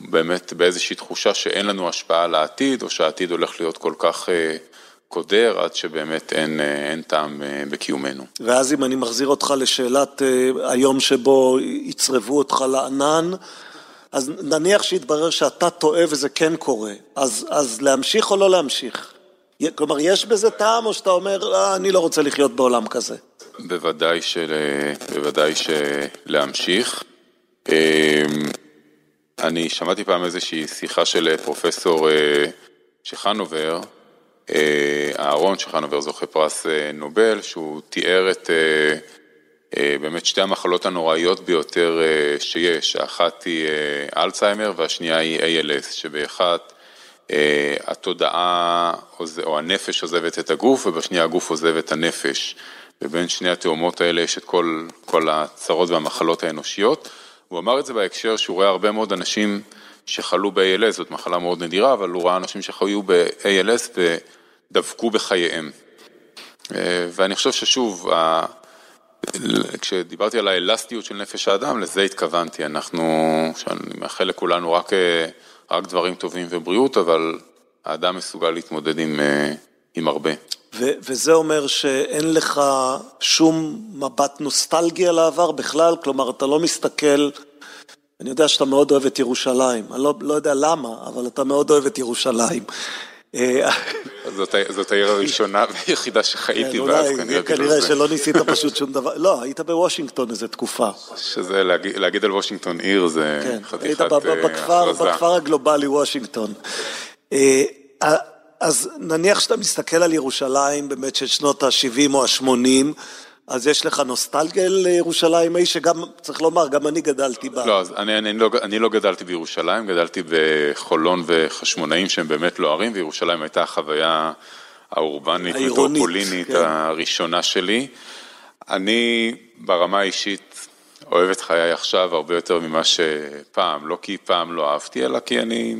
C: באמת באיזושהי תחושה שאין לנו השפעה על העתיד, או שהעתיד הולך להיות כל כך קודר, עד שבאמת אין, אין טעם בקיומנו.
B: ואז אם אני מחזיר אותך לשאלת היום שבו יצרבו אותך לענן, אז נניח שיתברר שאתה טועה וזה כן קורה, אז, אז להמשיך או לא להמשיך? כלומר, יש בזה טעם או שאתה אומר, לא, אני לא רוצה לחיות בעולם כזה?
C: בוודאי, של, בוודאי שלהמשיך. אמ, אני שמעתי פעם איזושהי שיחה של פרופסור אה, שחנובר, אה, אהרון שחנובר זוכה פרס אה, נובל, שהוא תיאר את באמת שתי המחלות הנוראיות ביותר שיש, האחת היא אלצהיימר והשנייה היא ALS, שבאחת התודעה או הנפש עוזבת את הגוף ובשנייה הגוף עוזב את הנפש. ובין שני התאומות האלה יש את כל, כל הצרות והמחלות האנושיות. הוא אמר את זה בהקשר שהוא רואה הרבה מאוד אנשים שחלו ב-ALS, זאת מחלה מאוד נדירה, אבל הוא ראה אנשים שחיו ב-ALS ודבקו בחייהם. אה, ואני חושב ששוב, כשדיברתי על האלסטיות של נפש האדם, לזה התכוונתי. אנחנו, שאני מאחל לכולנו רק, אה, רק דברים טובים ובריאות, אבל האדם מסוגל להתמודד עם, אה, עם הרבה.
B: ו- וזה אומר שאין לך שום מבט נוסטלגי על העבר בכלל? כלומר, אתה לא מסתכל... אני יודע שאתה מאוד אוהב את ירושלים, אני לא, לא יודע למה, אבל אתה מאוד אוהב את ירושלים.
C: אה, זאת, העיר הראשונה והיחידה שחייתי בה,
B: אז כנראה כנראה שלא ניסית פשוט שום דבר, לא, היית בוושינגטון איזה תקופה.
C: שזה, להגיד, על וושינגטון עיר זה כן, חתיכת הכרזה.
B: היית בכפר, בכפר הגלובלי וושינגטון. אה, אז נניח שאתה מסתכל על ירושלים באמת של שנות ה-70 או ה-80, אז יש לך נוסטלגיה לירושלים ההיא, שגם, צריך לומר, גם אני גדלתי בה.
C: לא, אז אני, אני, לא, אני לא גדלתי בירושלים, גדלתי בחולון וחשמונאים שהם באמת לא ערים, וירושלים הייתה החוויה האורבנית, מטרופולינית כן. הראשונה שלי. אני ברמה האישית אוהב את חיי עכשיו הרבה יותר ממה שפעם, לא כי פעם לא אהבתי, אלא כי אני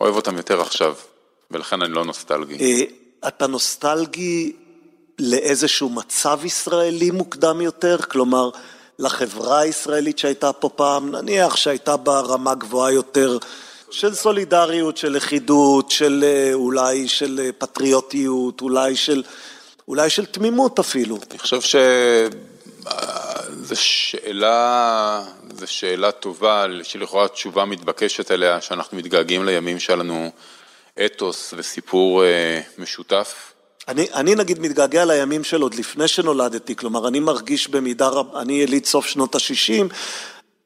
C: אוהב אותם יותר עכשיו. ולכן אני לא נוסטלגי. אה,
B: אתה נוסטלגי לאיזשהו מצב ישראלי מוקדם יותר? כלומר, לחברה הישראלית שהייתה פה פעם, נניח שהייתה בה רמה גבוהה יותר של סולידריות, של לכידות, של אה, אולי של אה, פטריוטיות, אולי של, אולי של תמימות אפילו.
C: אני חושב ש... זו שאלה, זו שאלה טובה, שלכאורה תשובה מתבקשת אליה, שאנחנו מתגעגעים לימים שלנו אתוס וסיפור אה, משותף?
B: אני, אני נגיד מתגעגע לימים של עוד לפני שנולדתי, כלומר אני מרגיש במידה רבה, אני יליד סוף שנות ה-60,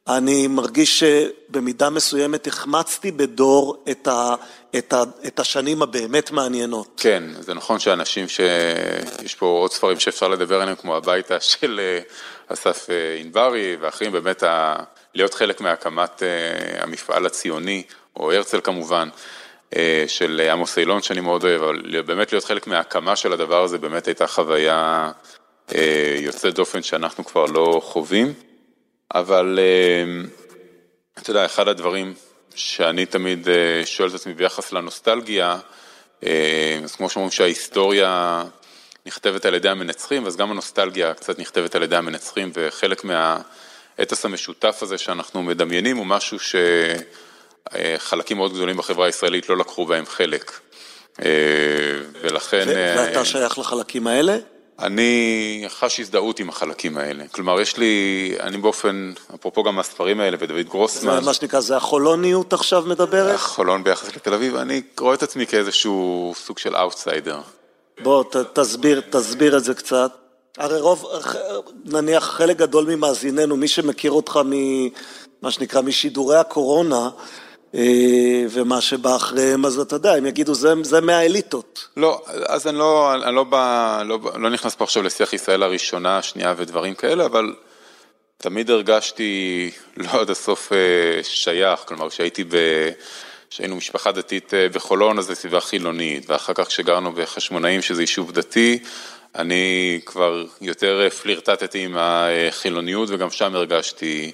B: אני מרגיש שבמידה מסוימת החמצתי בדור את, ה, את, ה, את השנים הבאמת מעניינות.
C: כן, זה נכון שאנשים שיש פה עוד ספרים שאפשר לדבר עליהם, כמו הביתה של אה, אסף אה, ענברי ואחרים, באמת ה, להיות חלק מהקמת המפעל הציוני, או הרצל כמובן. אה, של עמוס אילון שאני מאוד אוהב, אבל באמת להיות חלק מההקמה של הדבר הזה באמת הייתה חוויה אה, יוצאת דופן שאנחנו כבר לא חווים, אבל אה, אתה יודע, אחד הדברים שאני תמיד שואל את עצמי ביחס לנוסטלגיה, אז כמו שאומרים שההיסטוריה נכתבת על ידי המנצחים, אז גם הנוסטלגיה קצת נכתבת על ידי המנצחים, וחלק מהאתוס המשותף הזה שאנחנו מדמיינים הוא משהו ש... חלקים מאוד גדולים בחברה הישראלית לא לקחו בהם חלק. אה, ולכן...
B: ואתה אה, שייך לחלקים האלה?
C: אני חש הזדהות עם החלקים האלה. כלומר, יש לי, אני באופן, אפרופו גם הספרים האלה ודוד גרוסמן.
B: זה מה שנקרא, זה החולוניות עכשיו מדברת?
C: החולון ביחס לתל אביב, אני רואה את עצמי כאיזשהו סוג של אאוטסיידר.
B: בוא, ת, תסביר, תסביר את זה קצת. הרי רוב, נניח חלק גדול ממאזיננו, מי שמכיר אותך ממה שנקרא משידורי הקורונה, ומה שבא אחריהם, אז אתה יודע, הם יגידו, זה, זה מהאליטות.
C: לא, אז אני לא, אני לא, בא, לא, לא נכנס פה עכשיו לשיח ישראל הראשונה, השנייה ודברים כאלה, אבל תמיד הרגשתי לא עד הסוף אה, שייך, כלומר, כשהייתי ב... כשהיינו משפחה דתית אה, בחולון, אז זו סביבה חילונית, ואחר כך כשגרנו בחשמונאים, שזה יישוב דתי, אני כבר יותר פלירטטתי עם החילוניות, וגם שם הרגשתי...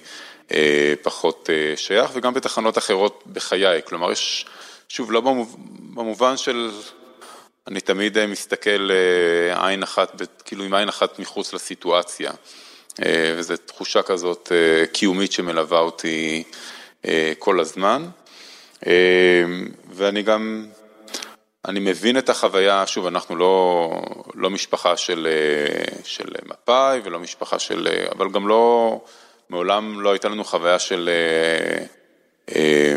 C: אה, פחות אה, שייך, וגם בתחנות אחרות בחיי, כלומר יש, שוב, לא במובן של, אני תמיד אה, מסתכל עין אחת, כאילו עם עין אחת מחוץ לסיטואציה, וזו תחושה כזאת קיומית שמלווה אותי כל הזמן, ואני גם, אני מבין את החוויה, שוב, אנחנו לא, לא משפחה של, של מפא"י ולא משפחה של, אבל גם לא... מעולם לא הייתה לנו חוויה של, אה,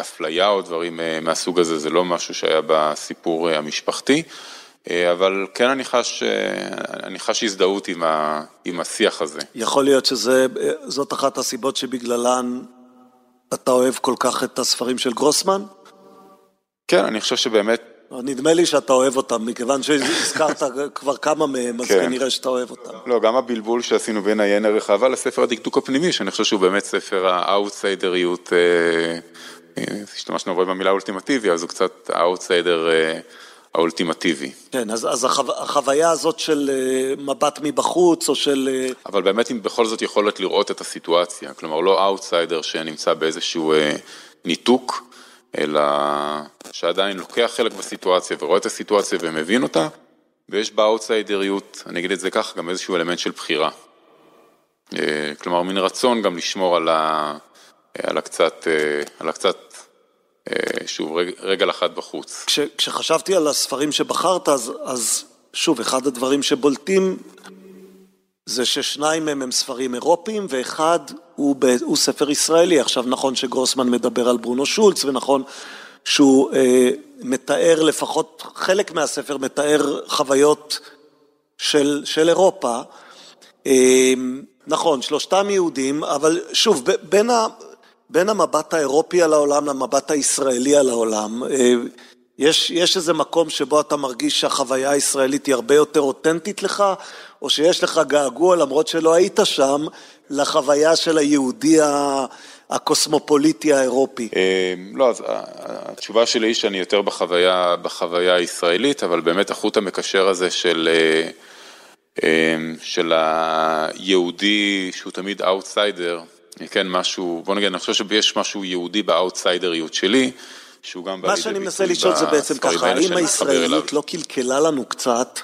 C: אפליה או דברים מהסוג הזה, זה לא משהו שהיה בסיפור המשפחתי. אבל כן אני חש, אני חש הזדהות עם, ה, עם השיח הזה.
B: יכול להיות שזאת אחת הסיבות שבגללן אתה אוהב כל כך את הספרים של גרוסמן?
C: כן, אני חושב שבאמת...
B: נדמה לי שאתה אוהב אותם, מכיוון שהזכרת כבר כמה מהם, אז כן. כנראה שאתה אוהב אותם.
C: לא, גם הבלבול שעשינו בין העיין הרחבה לספר הדקדוק הפנימי, שאני חושב שהוא באמת ספר האאוטסיידריות, השתמשנו הרבה במילה אולטימטיבי, אז הוא קצת האאוטסיידר האולטימטיבי.
B: כן, אז, אז החו... החוויה הזאת של מבט מבחוץ, או של...
C: אבל באמת אם בכל זאת יכולת לראות את הסיטואציה, כלומר לא אאוטסיידר שנמצא באיזשהו ניתוק, אלא שעדיין לוקח חלק בסיטואציה ורואה את הסיטואציה ומבין אותה, ויש באאוטסיידריות, אני אגיד את זה ככה, גם איזשהו אלמנט של בחירה. כלומר, מין רצון גם לשמור על, ה... על הקצת, על הקצת, שוב, רגל אחת בחוץ.
B: כש, כשחשבתי על הספרים שבחרת, אז, אז שוב, אחד הדברים שבולטים זה ששניים מהם הם ספרים אירופיים ואחד הוא, ב, הוא ספר ישראלי. עכשיו נכון שגרוסמן מדבר על ברונו שולץ ונכון שהוא אה, מתאר לפחות חלק מהספר מתאר חוויות של, של אירופה. אה, נכון, שלושתם יהודים, אבל שוב, בין, ה, בין המבט האירופי על העולם למבט הישראלי על העולם, אה, יש, יש איזה מקום שבו אתה מרגיש שהחוויה הישראלית היא הרבה יותר אותנטית לך, או שיש לך געגוע, למרות שלא היית שם, לחוויה של היהודי הקוסמופוליטי האירופי?
C: לא, אז התשובה שלי היא שאני יותר בחוויה, בחוויה הישראלית, אבל באמת החוט המקשר הזה של, של היהודי שהוא תמיד אאוטסיידר, כן, משהו, בוא נגיד, אני חושב שיש משהו יהודי באאוטסיידריות שלי, שהוא גם
B: מה שאני מנסה לשאול זה בעצם ככה, האם הישראליות לא קלקלה לנו קצת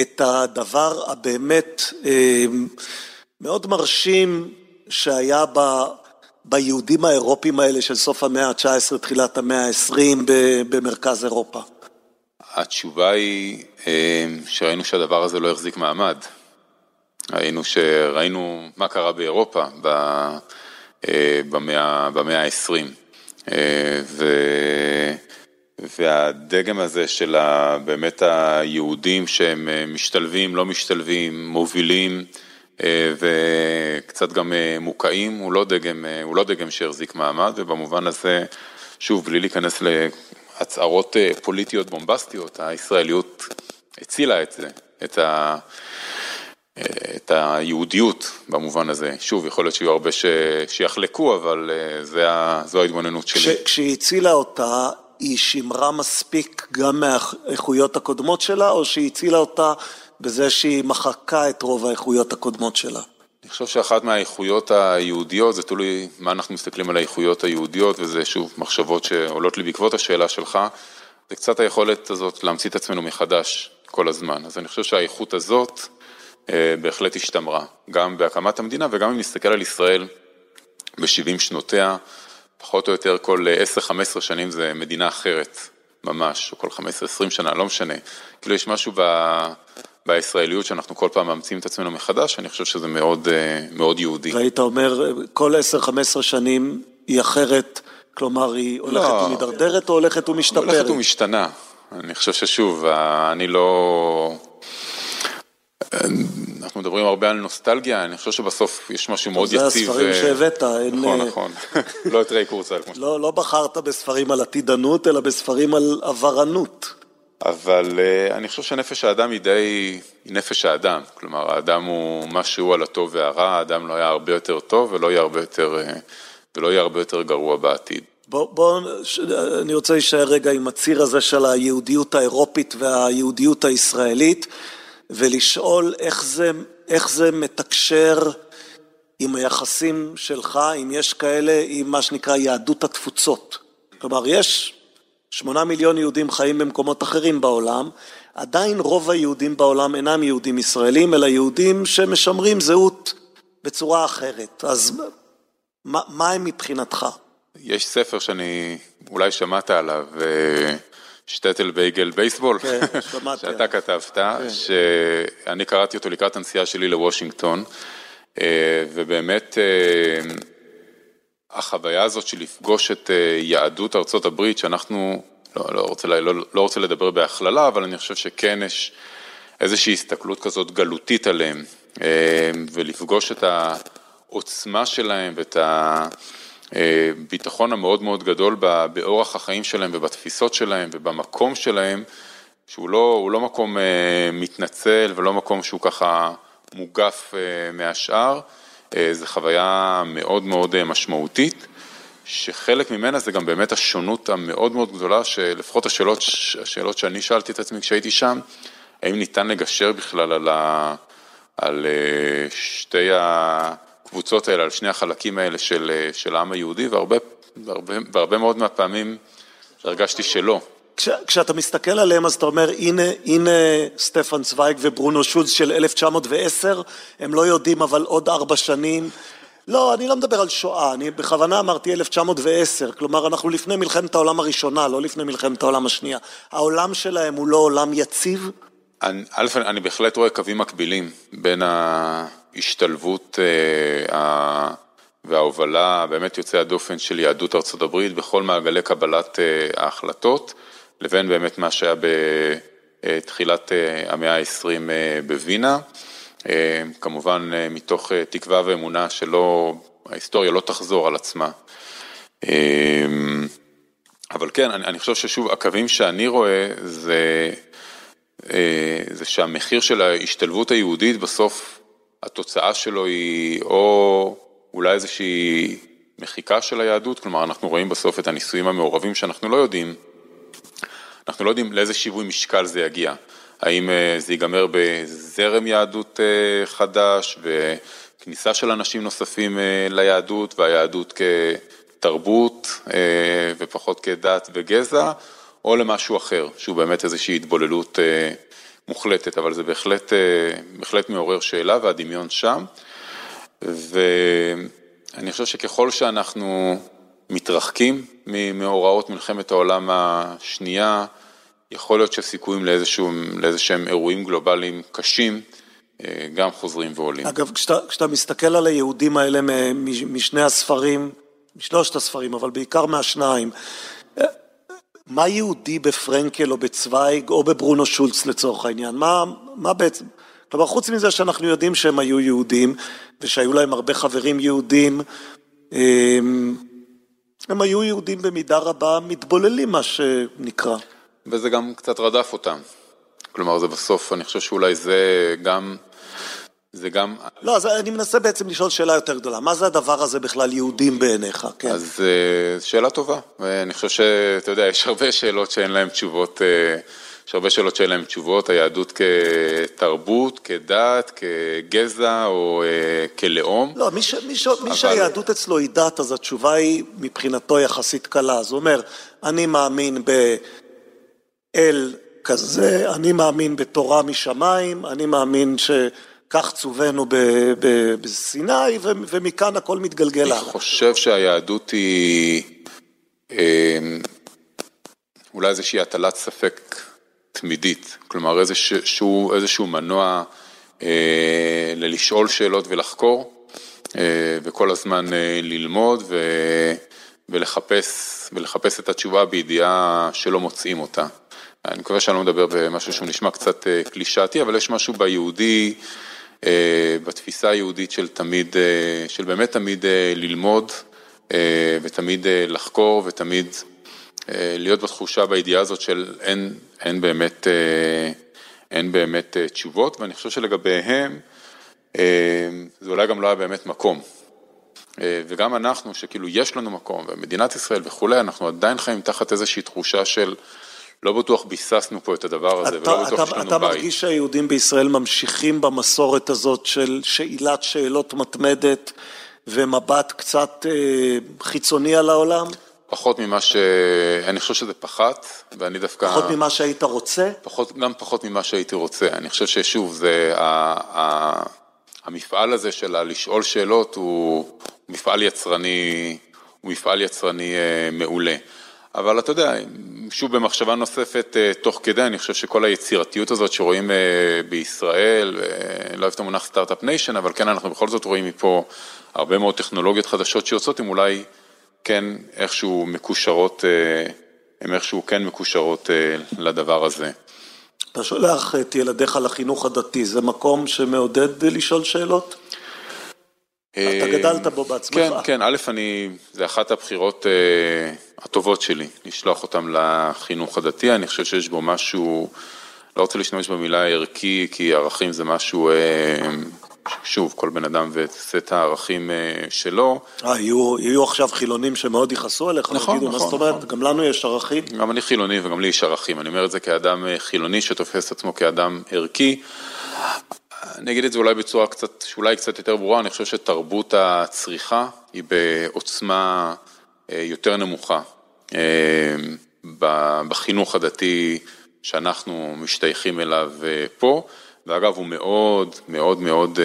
B: את הדבר הבאמת מאוד מרשים שהיה ב, ביהודים האירופים האלה של סוף המאה ה-19, תחילת המאה ה-20 במרכז אירופה?
C: התשובה היא שראינו שהדבר הזה לא החזיק מעמד. ראינו שראינו מה קרה באירופה במאה ה-20. ו... והדגם הזה של באמת היהודים שהם משתלבים, לא משתלבים, מובילים וקצת גם מוקעים, הוא לא דגם, הוא לא דגם שהחזיק מעמד ובמובן הזה, שוב, בלי להיכנס להצהרות פוליטיות בומבסטיות, הישראליות הצילה את זה, את ה... את היהודיות במובן הזה. שוב, יכול להיות שיהיו הרבה ש... שיחלקו, אבל זה. זו ההתבוננות שלי.
B: כש... כשהיא הצילה אותה, היא שימרה מספיק גם מהאיכויות הקודמות שלה, או שהיא הצילה אותה בזה שהיא מחקה את רוב האיכויות הקודמות שלה?
C: אני חושב שאחת מהאיכויות היהודיות, זה תלוי מה אנחנו מסתכלים על האיכויות היהודיות, וזה שוב מחשבות שעולות לי בעקבות השאלה שלך, זה קצת היכולת הזאת להמציא את עצמנו מחדש כל הזמן. אז אני חושב שהאיכות הזאת, בהחלט השתמרה, גם בהקמת המדינה וגם אם נסתכל על ישראל ב-70 שנותיה, פחות או יותר כל 10-15 שנים זה מדינה אחרת, ממש, או כל 15-20 שנה, לא משנה. כאילו יש משהו ב... בישראליות שאנחנו כל פעם מאמצים את עצמנו מחדש, אני חושב שזה מאוד, מאוד יהודי.
B: והיית אומר, כל 10-15 שנים היא אחרת, כלומר היא הולכת לא, ומדרדרת או הולכת ומשתפרת?
C: הולכת ומשתנה. אני חושב ששוב, אני לא... אנחנו מדברים הרבה על נוסטלגיה, אני חושב שבסוף יש משהו מאוד יציב.
B: זה הספרים שהבאת.
C: נכון, נכון. לא את ריי קורצל.
B: לא בחרת בספרים על עתידנות, אלא בספרים על עברנות.
C: אבל אני חושב שנפש האדם היא די, היא נפש האדם. כלומר, האדם הוא משהו על הטוב והרע, האדם לא היה הרבה יותר טוב ולא יהיה הרבה יותר, ולא יהיה הרבה יותר גרוע בעתיד.
B: בוא, בוא, אני רוצה להישאר רגע עם הציר הזה של היהודיות האירופית והיהודיות הישראלית. ולשאול איך זה, איך זה מתקשר עם היחסים שלך, אם יש כאלה, עם מה שנקרא יהדות התפוצות. כלומר, יש שמונה מיליון יהודים חיים במקומות אחרים בעולם, עדיין רוב היהודים בעולם אינם יהודים ישראלים, אלא יהודים שמשמרים זהות בצורה אחרת. אז מה, מה הם מבחינתך?
C: יש ספר שאני, אולי שמעת עליו, שטטל בייגל בייסבול,
B: כן, שמעתי.
C: שאתה כתבת, כן. שאני קראתי אותו לקראת הנסיעה שלי לוושינגטון, ובאמת החוויה הזאת של לפגוש את יהדות ארצות הברית, שאנחנו, לא, לא, רוצה, לא, לא רוצה לדבר בהכללה, אבל אני חושב שכן יש איזושהי הסתכלות כזאת גלותית עליהם, ולפגוש את העוצמה שלהם ואת הביטחון המאוד מאוד גדול באורח החיים שלהם ובתפיסות שלהם ובמקום שלהם, שהוא לא, לא מקום מתנצל ולא מקום שהוא ככה מוגף מהשאר. אה, זו חוויה מאוד מאוד אה, משמעותית, שחלק ממנה זה גם באמת השונות המאוד מאוד גדולה, שלפחות השאלות, השאלות שאני שאלתי את עצמי כשהייתי שם, האם ניתן לגשר בכלל על, ה, על אה, שתי הקבוצות האלה, על שני החלקים האלה של, של העם היהודי, והרבה, והרבה, והרבה מאוד מהפעמים הרגשתי שלא.
B: כש, כשאתה מסתכל עליהם אז אתה אומר הנה, הנה סטפן צוויג וברונו שולץ של 1910, הם לא יודעים אבל עוד ארבע שנים. לא, אני לא מדבר על שואה, אני בכוונה אמרתי 1910, כלומר אנחנו לפני מלחמת העולם הראשונה, לא לפני מלחמת העולם השנייה. העולם שלהם הוא לא עולם יציב?
C: א', אני בהחלט רואה קווים מקבילים בין ההשתלבות אה, וההובלה באמת יוצאי הדופן של יהדות ארצות הברית בכל מעגלי קבלת אה, ההחלטות. לבין באמת מה שהיה בתחילת אה, המאה ה-20 אה, בווינה. כמובן מתוך תקווה ואמונה שלא, ההיסטוריה לא תחזור על עצמה. אבל כן, אני, אני חושב ששוב, הקווים שאני רואה זה, זה שהמחיר של ההשתלבות היהודית בסוף, התוצאה שלו היא או אולי איזושהי מחיקה של היהדות, כלומר אנחנו רואים בסוף את הניסויים המעורבים שאנחנו לא יודעים אנחנו לא יודעים לאיזה שיווי משקל זה יגיע. האם אה, זה ייגמר בזרם יהדות אה, חדש וכניסה של אנשים נוספים אה, ליהדות והיהדות כתרבות ופחות כדת וגזע, או למשהו אחר, שהוא באמת איזושהי התבוללות מוחלטת, אבל זה בהחלט, בהחלט מעורר שאלה והדמיון שם. ואני חושב שככל שאנחנו מתרחקים ממאורעות מלחמת העולם השנייה, יכול להיות שהסיכויים לאיזה שהם אירועים גלובליים קשים אה, גם חוזרים ועולים.
B: אגב, כשאתה, כשאתה מסתכל על היהודים האלה משני הספרים, משלושת הספרים, אבל בעיקר מהשניים, אה, מה יהודי בפרנקל או בצוויג או בברונו שולץ לצורך העניין? מה, מה בעצם? כלומר, חוץ מזה שאנחנו יודעים שהם היו יהודים ושהיו להם הרבה חברים יהודים, אה, הם היו יהודים במידה רבה מתבוללים, מה שנקרא.
C: וזה גם קצת רדף אותם. כלומר, זה בסוף, אני חושב שאולי זה גם... זה גם...
B: לא, אז אני מנסה בעצם לשאול שאלה יותר גדולה. מה זה הדבר הזה בכלל יהודים בעיניך? כן.
C: אז אה, שאלה טובה. ואני חושב שאתה יודע, יש הרבה שאלות שאין להן תשובות, אה, יש הרבה שאלות שאין להן תשובות. היהדות כתרבות, כדת, כגזע או אה, כלאום.
B: לא, מי, ש, מי, ש, אבל... מי שהיהדות אצלו היא דת, אז התשובה היא מבחינתו יחסית קלה. זאת אומרת, אני מאמין ב... אל כזה, אני מאמין בתורה משמיים, אני מאמין שכך צווינו בסיני, ומכאן הכל מתגלגל
C: אני חושב שהיהדות היא אמ, אולי איזושהי הטלת ספק תמידית, כלומר איזשהו, איזשהו מנוע אה, ללשאול שאלות ולחקור, אה, וכל הזמן אה, ללמוד ו, ולחפש, ולחפש את התשובה בידיעה שלא מוצאים אותה. אני מקווה שאני לא מדבר במשהו שהוא נשמע קצת אה, קלישאתי, אבל יש משהו ביהודי, בתפיסה היהודית של תמיד, אה, של באמת תמיד ללמוד ותמיד לחקור ותמיד להיות בתחושה, בידיעה הזאת של אין, אין באמת, אין באמת תשובות, ואני חושב שלגביהם זה אולי גם לא היה באמת מקום. וגם אנחנו, שכאילו יש לנו מקום, ומדינת ישראל וכולי, אנחנו עדיין חיים תחת איזושהי תחושה של לא בטוח ביססנו פה את הדבר הזה, אתה, ולא בטוח שיש לנו
B: בית. אתה מרגיש שהיהודים בישראל ממשיכים במסורת הזאת של שאילת שאלות מתמדת ומבט קצת אה, חיצוני על העולם?
C: פחות ממה ש... אני חושב שזה פחת, ואני דווקא...
B: פחות ממה שהיית רוצה?
C: פחות, גם פחות ממה שהייתי רוצה. אני חושב ששוב, זה... ה... ה... המפעל הזה של לשאול שאלות הוא מפעל יצרני, הוא מפעל יצרני אה, מעולה. אבל אתה יודע, שוב במחשבה נוספת אה, תוך כדי, אני חושב שכל היצירתיות הזאת שרואים אה, בישראל, אה, לא אוהב את המונח start-up nation, אבל כן אנחנו בכל זאת רואים מפה הרבה מאוד טכנולוגיות חדשות שיוצאות הן אולי כן איכשהו מקושרות, הן איכשהו כן מקושרות לדבר הזה.
B: אתה שולח את ילדיך לחינוך הדתי, זה מקום שמעודד לשאול שאלות? אתה גדלת בו בעצמך.
C: כן, כן, א', אני, זה אחת הבחירות הטובות שלי, לשלוח אותם לחינוך הדתי, אני חושב שיש בו משהו, לא רוצה להשתמש במילה ערכי, כי ערכים זה משהו, שוב, כל בן אדם וסט הערכים שלו.
B: אה, יהיו, יהיו עכשיו חילונים שמאוד יכעסו עליך,
C: נכון,
B: ויגידו,
C: נכון,
B: מה זאת אומרת,
C: נכון.
B: גם לנו יש ערכים.
C: גם אני חילוני וגם לי יש ערכים, אני אומר את זה כאדם חילוני שתופס את עצמו כאדם ערכי. אני אגיד את זה אולי בצורה קצת, שאולי קצת יותר ברורה, אני חושב שתרבות הצריכה היא בעוצמה יותר נמוכה. בחינוך הדתי שאנחנו משתייכים אליו פה, ואגב הוא מאוד מאוד מאוד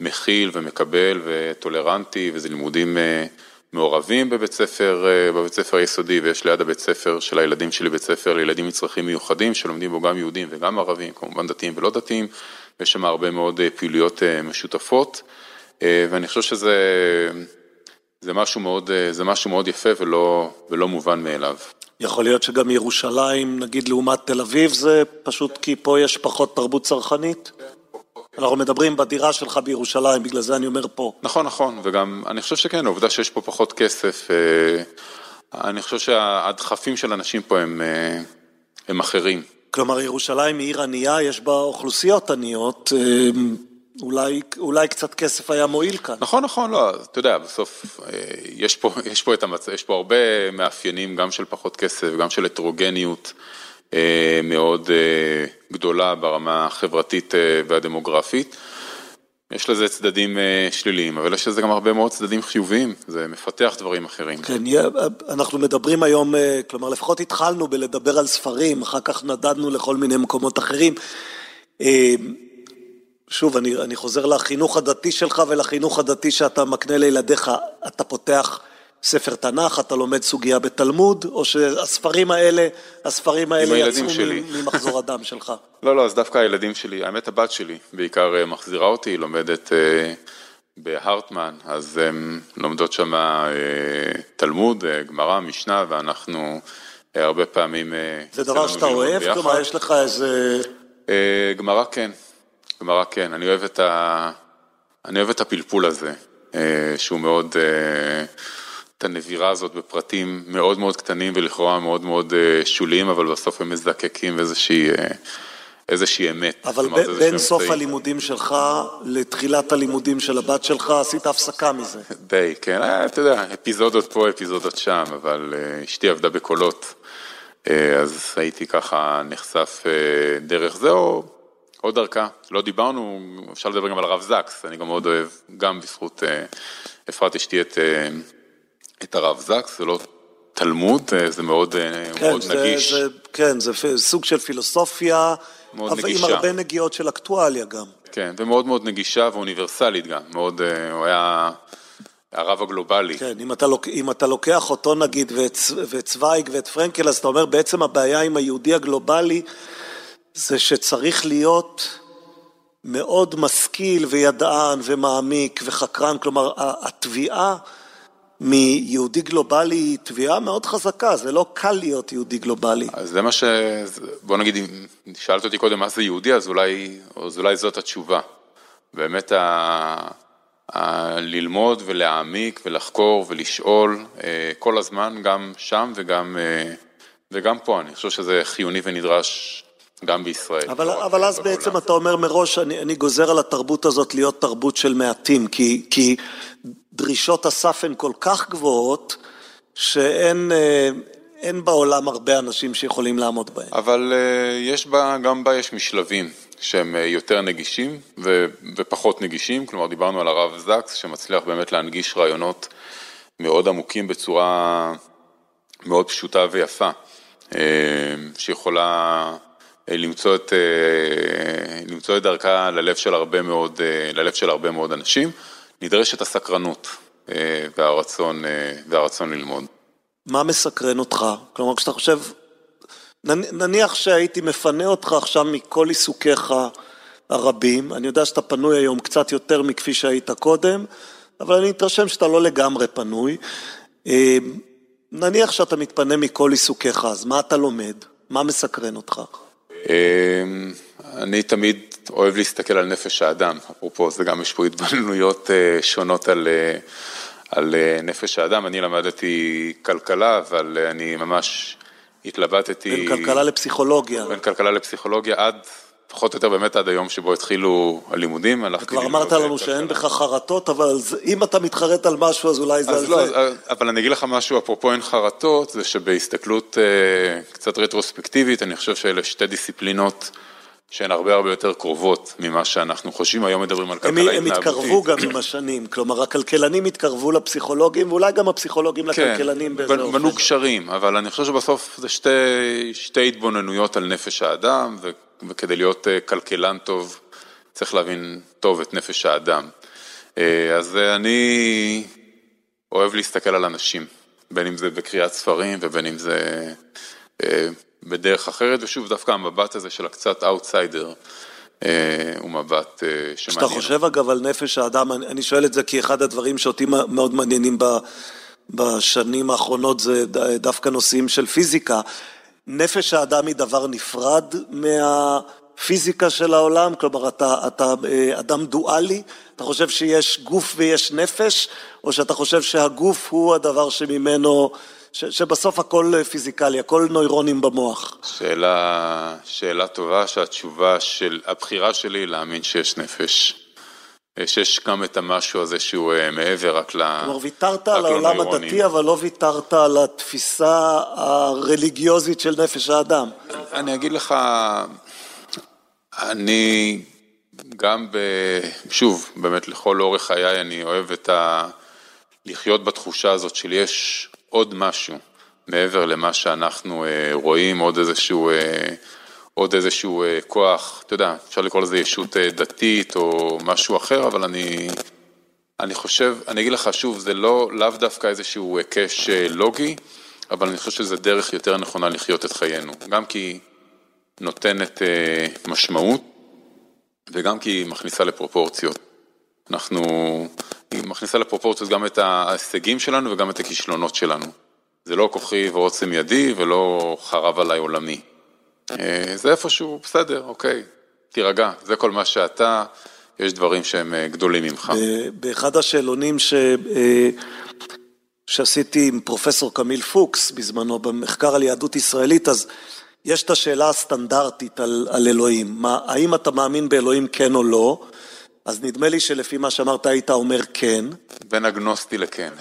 C: מכיל ומקבל וטולרנטי, וזה לימודים מעורבים בבית ספר, בבית ספר היסודי, ויש ליד הבית ספר של הילדים שלי בית ספר לילדים עם צרכים מיוחדים, שלומדים בו גם יהודים וגם ערבים, כמובן דתיים ולא דתיים, ויש שם הרבה מאוד פעילויות משותפות, ואני חושב שזה זה משהו מאוד, זה משהו מאוד יפה ולא, ולא מובן מאליו.
B: יכול להיות שגם ירושלים, נגיד לעומת תל אביב, זה פשוט כי פה יש פחות תרבות צרכנית? אנחנו מדברים בדירה שלך בירושלים, בגלל זה אני אומר פה.
C: נכון, נכון, וגם אני חושב שכן, העובדה שיש פה פחות כסף, אני חושב שהדחפים של אנשים פה הם, הם אחרים.
B: כלומר, ירושלים היא עיר ענייה, יש בה אוכלוסיות עניות, אולי, אולי קצת כסף היה מועיל כאן.
C: נכון, נכון, לא, אתה יודע, בסוף יש פה, יש פה, את המצ... יש פה הרבה מאפיינים, גם של פחות כסף, גם של הטרוגניות מאוד גדולה ברמה החברתית והדמוגרפית. יש לזה צדדים שליליים, אבל יש לזה גם הרבה מאוד צדדים חיוביים, זה מפתח דברים אחרים.
B: כן, אנחנו מדברים היום, כלומר לפחות התחלנו בלדבר על ספרים, אחר כך נדדנו לכל מיני מקומות אחרים. שוב, אני, אני חוזר לחינוך הדתי שלך ולחינוך הדתי שאתה מקנה לילדיך, אתה פותח ספר תנ"ך, אתה לומד סוגיה בתלמוד, או שהספרים האלה, הספרים האלה יצאו ממחזור הדם שלך?
C: לא, לא, אז דווקא הילדים שלי, האמת הבת שלי בעיקר מחזירה אותי, היא לומדת בהרטמן, אז הן לומדות שם תלמוד, גמרא, משנה, ואנחנו הרבה פעמים...
B: זה דבר שאתה אוהב? כלומר, יש לך איזה...
C: גמרא כן. גמרא כן, אני אוהב את, ה... אני אוהב את הפלפול הזה, שהוא מאוד, את הנבירה הזאת בפרטים מאוד מאוד קטנים ולכאורה מאוד מאוד שוליים, אבל בסוף הם מזדקקים איזושהי, איזושהי אמת.
B: אבל ב- בין סוף מצאי. הלימודים שלך לתחילת הלימודים של הבת שלך, עשית הפסקה מזה.
C: די, כן, אתה יודע, אפיזודות פה, אפיזודות שם, אבל אשתי עבדה בקולות, אז הייתי ככה נחשף דרך זה, או... עוד דרכה, לא דיברנו, אפשר לדבר גם על הרב זקס, אני גם מאוד אוהב, גם בזכות אפרת אשתי את, את הרב זקס, זה לא תלמוד, זה מאוד,
B: כן,
C: מאוד
B: זה,
C: נגיש.
B: זה, כן, זה סוג של פילוסופיה,
C: מאוד
B: אבל
C: נגישה.
B: עם הרבה נגיעות של אקטואליה גם.
C: כן, ומאוד מאוד נגישה ואוניברסלית גם, מאוד, הוא היה הרב הגלובלי.
B: כן, אם אתה, לוק, אם אתה לוקח אותו נגיד ואת, ואת צוויג ואת פרנקל, אז אתה אומר בעצם הבעיה עם היהודי הגלובלי, זה שצריך להיות מאוד משכיל וידען ומעמיק וחקרן, כלומר התביעה מיהודי גלובלי היא תביעה מאוד חזקה, זה לא קל להיות יהודי גלובלי.
C: אז זה מה ש... בוא נגיד, אם שאלת אותי קודם מה זה יהודי, אז אולי, אז אולי זאת התשובה. באמת ה... ה... ללמוד ולהעמיק ולחקור ולשאול כל הזמן, גם שם וגם, וגם פה, אני חושב שזה חיוני ונדרש. גם בישראל.
B: אבל, לא אבל אז בעצם אתה אומר מראש, אני, אני גוזר על התרבות הזאת להיות תרבות של מעטים, כי, כי דרישות הסף הן כל כך גבוהות, שאין אין בעולם הרבה אנשים שיכולים לעמוד בהן.
C: אבל יש בה, גם בה יש משלבים שהם יותר נגישים ו, ופחות נגישים, כלומר דיברנו על הרב זקס, שמצליח באמת להנגיש רעיונות מאוד עמוקים בצורה מאוד פשוטה ויפה, שיכולה... למצוא את, למצוא את דרכה ללב של הרבה מאוד, ללב של הרבה מאוד אנשים, נדרשת הסקרנות והרצון, והרצון ללמוד.
B: מה מסקרן אותך? כלומר, כשאתה חושב, נניח שהייתי מפנה אותך עכשיו מכל עיסוקיך הרבים, אני יודע שאתה פנוי היום קצת יותר מכפי שהיית קודם, אבל אני מתרשם שאתה לא לגמרי פנוי. אה, נניח שאתה מתפנה מכל עיסוקיך, אז מה אתה לומד? מה מסקרן אותך?
C: אמ, אני תמיד אוהב להסתכל על נפש האדם, אפרופו, זה גם יש פה התבוננויות אה, שונות על, אה, על אה, נפש האדם. אני למדתי כלכלה, אבל אני ממש התלבטתי...
B: בין כלכלה לפסיכולוגיה.
C: בין כלכלה לפסיכולוגיה עד, פחות או יותר באמת עד היום שבו התחילו הלימודים.
B: כבר אמרת לנו שאין בך חרטות, אבל אם אתה מתחרט על משהו אז אולי זה על
C: לא,
B: זה.
C: אבל אני אגיד לך משהו, אפרופו אין חרטות, זה שבהסתכלות אה, קצת רטרוספקטיבית, אני חושב שאלה שתי דיסציפלינות שהן הרבה הרבה יותר קרובות ממה שאנחנו חושבים, היום מדברים על
B: הם,
C: כלכלה
B: הם
C: התנהגותית.
B: התקרבו גם עם השנים, כלומר הכלכלנים התקרבו לפסיכולוגים ואולי גם הפסיכולוגים לכלכלנים באיזה
C: כן, בנו גשרים, אבל אני חושב שבסוף זה שתי, התבוננויות על נפש האדם, וכדי להיות אה, כלכלן טוב, צריך להבין טוב את נפש האדם. אה, אז אה, אני אוהב להסתכל על אנשים, בין אם זה בקריאת ספרים ובין אם זה בדרך אחרת, ושוב, דווקא המבט הזה של הקצת אאוטסיידר, הוא מבט שמעניין.
B: כשאתה חושב אגב על נפש האדם, אני שואל את זה כי אחד הדברים שאותי מאוד מעניינים ב, בשנים האחרונות זה דווקא נושאים של פיזיקה. נפש האדם היא דבר נפרד מהפיזיקה של העולם, כלומר אתה, אתה אדם דואלי, אתה חושב שיש גוף ויש נפש, או שאתה חושב שהגוף הוא הדבר שממנו, ש, שבסוף הכל פיזיקלי, הכל נוירונים במוח.
C: שאלה, שאלה טובה שהתשובה של, הבחירה שלי היא להאמין שיש נפש. שיש גם את המשהו הזה שהוא מעבר רק ל...
B: כלומר, ויתרת על העולם הדתי, אבל לא ויתרת על התפיסה הרליגיוזית של נפש האדם.
C: אני אגיד לך, אני גם ב... שוב, באמת לכל אורך חיי אני אוהב את ה... לחיות בתחושה הזאת של יש עוד משהו מעבר למה שאנחנו רואים, עוד איזשהו... עוד איזשהו כוח, אתה יודע, אפשר לקרוא לזה ישות דתית או משהו אחר, אבל אני, אני חושב, אני אגיד לך שוב, זה לא, לאו דווקא איזשהו היקש לוגי, אבל אני חושב שזה דרך יותר נכונה לחיות את חיינו, גם כי נותנת משמעות וגם כי היא מכניסה לפרופורציות. אנחנו, היא מכניסה לפרופורציות גם את ההישגים שלנו וגם את הכישלונות שלנו. זה לא כוחי ועוצם ידי ולא חרב עליי עולמי. זה איפשהו, בסדר, אוקיי, תירגע, זה כל מה שאתה, יש דברים שהם גדולים ממך.
B: באחד השאלונים ש... שעשיתי עם פרופסור קמיל פוקס בזמנו במחקר על יהדות ישראלית, אז יש את השאלה הסטנדרטית על, על אלוהים, מה, האם אתה מאמין באלוהים כן או לא, אז נדמה לי שלפי מה שאמרת היית אומר כן.
C: בין אגנוסטי לכן.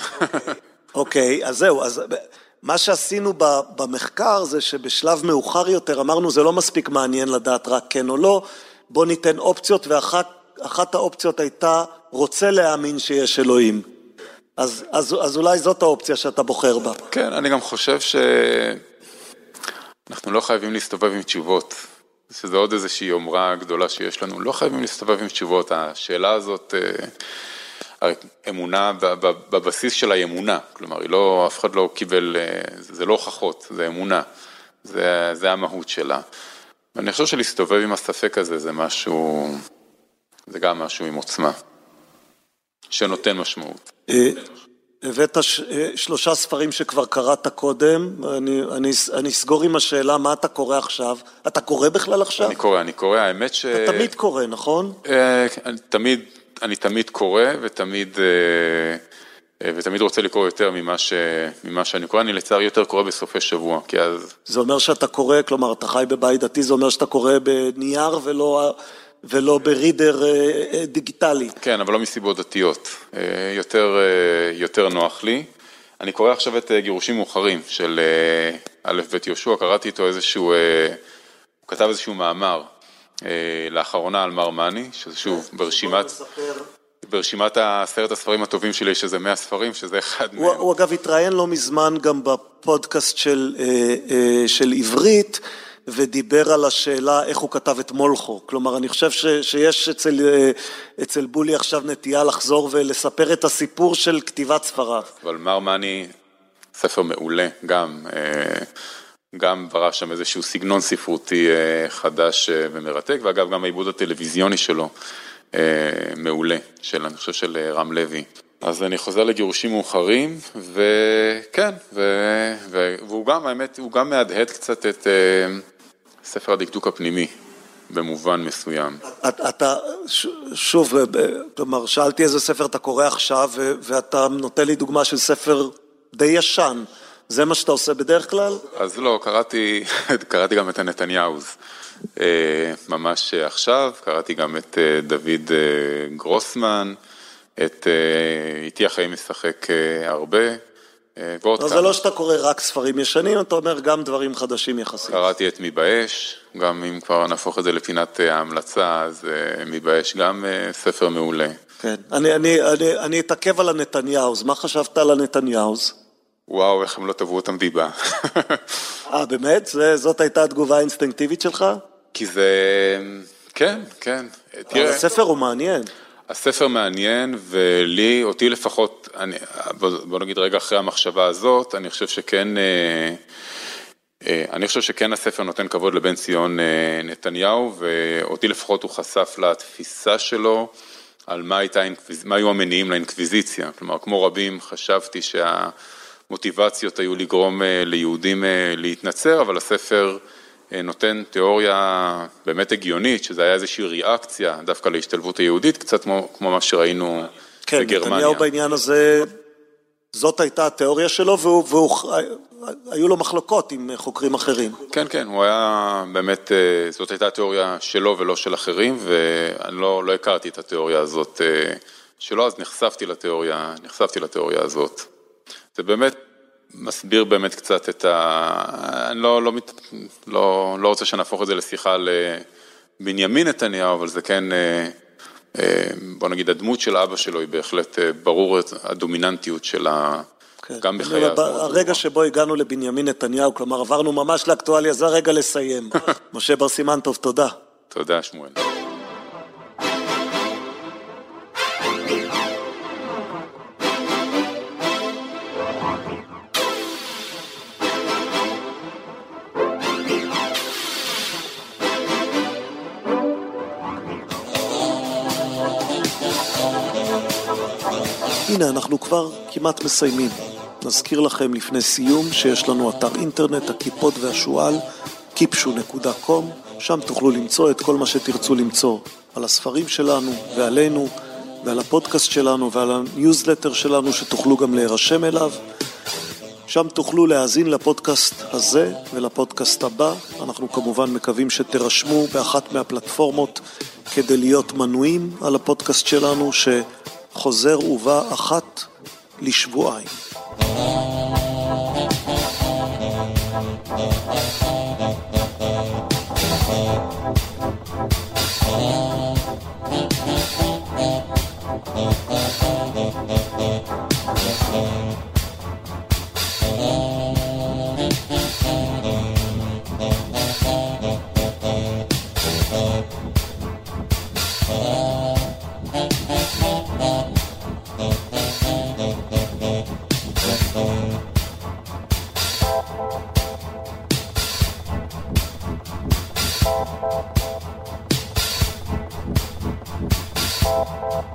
B: אוקיי, אז זהו, אז... מה שעשינו במחקר זה שבשלב מאוחר יותר אמרנו זה לא מספיק מעניין לדעת רק כן או לא, בוא ניתן אופציות ואחת האופציות הייתה רוצה להאמין שיש אלוהים. אז, אז, אז אולי זאת האופציה שאתה בוחר בה.
C: כן, אני גם חושב שאנחנו לא חייבים להסתובב עם תשובות, שזה עוד איזושהי יומרה גדולה שיש לנו, לא חייבים להסתובב עם תשובות, השאלה הזאת... אמונה בבסיס של האמונה, כלומר, לא, אף אחד לא קיבל, זה לא הוכחות, זה אמונה, זה, זה המהות שלה. ואני חושב שלהסתובב עם הספק הזה זה משהו, זה גם משהו עם עוצמה, שנותן משמעות.
B: הבאת שלושה ספרים שכבר קראת קודם, אני, אני, אני אסגור עם השאלה מה אתה קורא עכשיו. אתה קורא בכלל עכשיו?
C: אני קורא, אני קורא, האמת ש...
B: אתה תמיד קורא, נכון?
C: אני תמיד... אני תמיד קורא ותמיד, ותמיד רוצה לקרוא יותר ממה, ש, ממה שאני קורא, אני לצערי יותר קורא בסופי שבוע, כי אז...
B: זה אומר שאתה קורא, כלומר, אתה חי בבית דתי, זה אומר שאתה קורא בנייר ולא, ולא ברידר דיגיטלי.
C: כן, אבל לא מסיבות דתיות, יותר, יותר נוח לי. אני קורא עכשיו את גירושים מאוחרים של א' ב' יהושע, קראתי איתו איזשהו, הוא כתב איזשהו מאמר. לאחרונה על מר מאני, שזה שוב ברשימת, ברשימת עשרת הספרים הטובים שלי, שזה 100 ספרים, שזה אחד
B: מהם. הוא אגב התראיין לא מזמן גם בפודקאסט של, של עברית, ודיבר על השאלה איך הוא כתב את מולכו. כלומר, אני חושב ש, שיש אצל, אצל בולי עכשיו נטייה לחזור ולספר את הסיפור של כתיבת ספריו.
C: אבל מר מאני, ספר מעולה, גם. גם ברא שם איזשהו סגנון ספרותי חדש ומרתק, ואגב גם העיבוד הטלוויזיוני שלו מעולה, של, אני חושב של רם לוי. אז אני חוזר לגירושים מאוחרים, וכן, ו... והוא גם, האמת, הוא גם מהדהד קצת את ספר הדקדוק הפנימי, במובן מסוים.
B: אתה, שוב, כלומר, שאלתי איזה ספר אתה קורא עכשיו, ואתה נותן לי דוגמה של ספר די ישן. זה מה שאתה עושה בדרך כלל?
C: אז לא, קראתי, קראתי גם את הנתניהוז. אה, ממש עכשיו, קראתי גם את אה, דוד אה, גרוסמן, את איתי החיים משחק הרבה, ועוד כמה.
B: זה לא שאתה קורא רק ספרים ישנים, אתה אומר גם דברים חדשים יחסית.
C: קראתי את מבאש, גם אם כבר נהפוך את זה לפינת ההמלצה, אז מבאש גם ספר מעולה.
B: כן, אני, אני, אני, אני אתעכב על הנתניהוז, מה חשבת על הנתניהוז?
C: וואו, איך הם לא תבעו אותם דיבה.
B: אה, באמת? זאת הייתה התגובה האינסטינקטיבית שלך?
C: כי זה... כן, כן.
B: תראה, הספר הוא מעניין.
C: הספר מעניין, ולי, אותי לפחות, אני, בוא, בוא נגיד רגע אחרי המחשבה הזאת, אני חושב שכן, אה, אה, אני חושב שכן הספר נותן כבוד לבן ציון אה, נתניהו, ואותי לפחות הוא חשף לתפיסה שלו על מה, הייתה, מה היו המניעים לאינקוויזיציה. כלומר, כמו רבים, חשבתי שה... מוטיבציות היו לגרום אה, ליהודים אה, להתנצר, אבל הספר אה, נותן תיאוריה באמת הגיונית, שזה היה איזושהי ריאקציה דווקא להשתלבות היהודית, קצת כמו, כמו מה שראינו
B: כן,
C: בגרמניה.
B: כן, נתניהו בעניין הזה, זאת הייתה התיאוריה שלו, והיו לו מחלוקות עם חוקרים אחרים.
C: כן, כן, הוא היה באמת, זאת הייתה התיאוריה שלו ולא של אחרים, ואני לא, לא הכרתי את התיאוריה הזאת שלו, אז נחשפתי לתיאוריה, נחשפתי לתיאוריה הזאת. זה באמת מסביר באמת קצת את ה... אני לא, לא, לא, לא רוצה שנהפוך את זה לשיחה על בנימין נתניהו, אבל זה כן, אה, אה, בוא נגיד, הדמות של אבא שלו היא בהחלט אה, ברור הדומיננטיות שלה. כן. גם בחיי
B: הזמן. הרגע שבו הגענו לבנימין נתניהו, כלומר עברנו ממש לאקטואליה, זה הרגע לסיים. משה בר סימן טוב, תודה.
C: תודה, שמואל.
B: הנה, אנחנו כבר כמעט מסיימים. נזכיר לכם לפני סיום שיש לנו אתר אינטרנט, הקיפוד והשועל, kipshu.com, שם תוכלו למצוא את כל מה שתרצו למצוא על הספרים שלנו ועלינו ועל הפודקאסט שלנו ועל הניוזלטר שלנו שתוכלו גם להירשם אליו. שם תוכלו להאזין לפודקאסט הזה ולפודקאסט הבא. אנחנו כמובן מקווים שתירשמו באחת מהפלטפורמות כדי להיות מנויים על הפודקאסט שלנו, ש... חוזר ובא אחת לשבועיים. you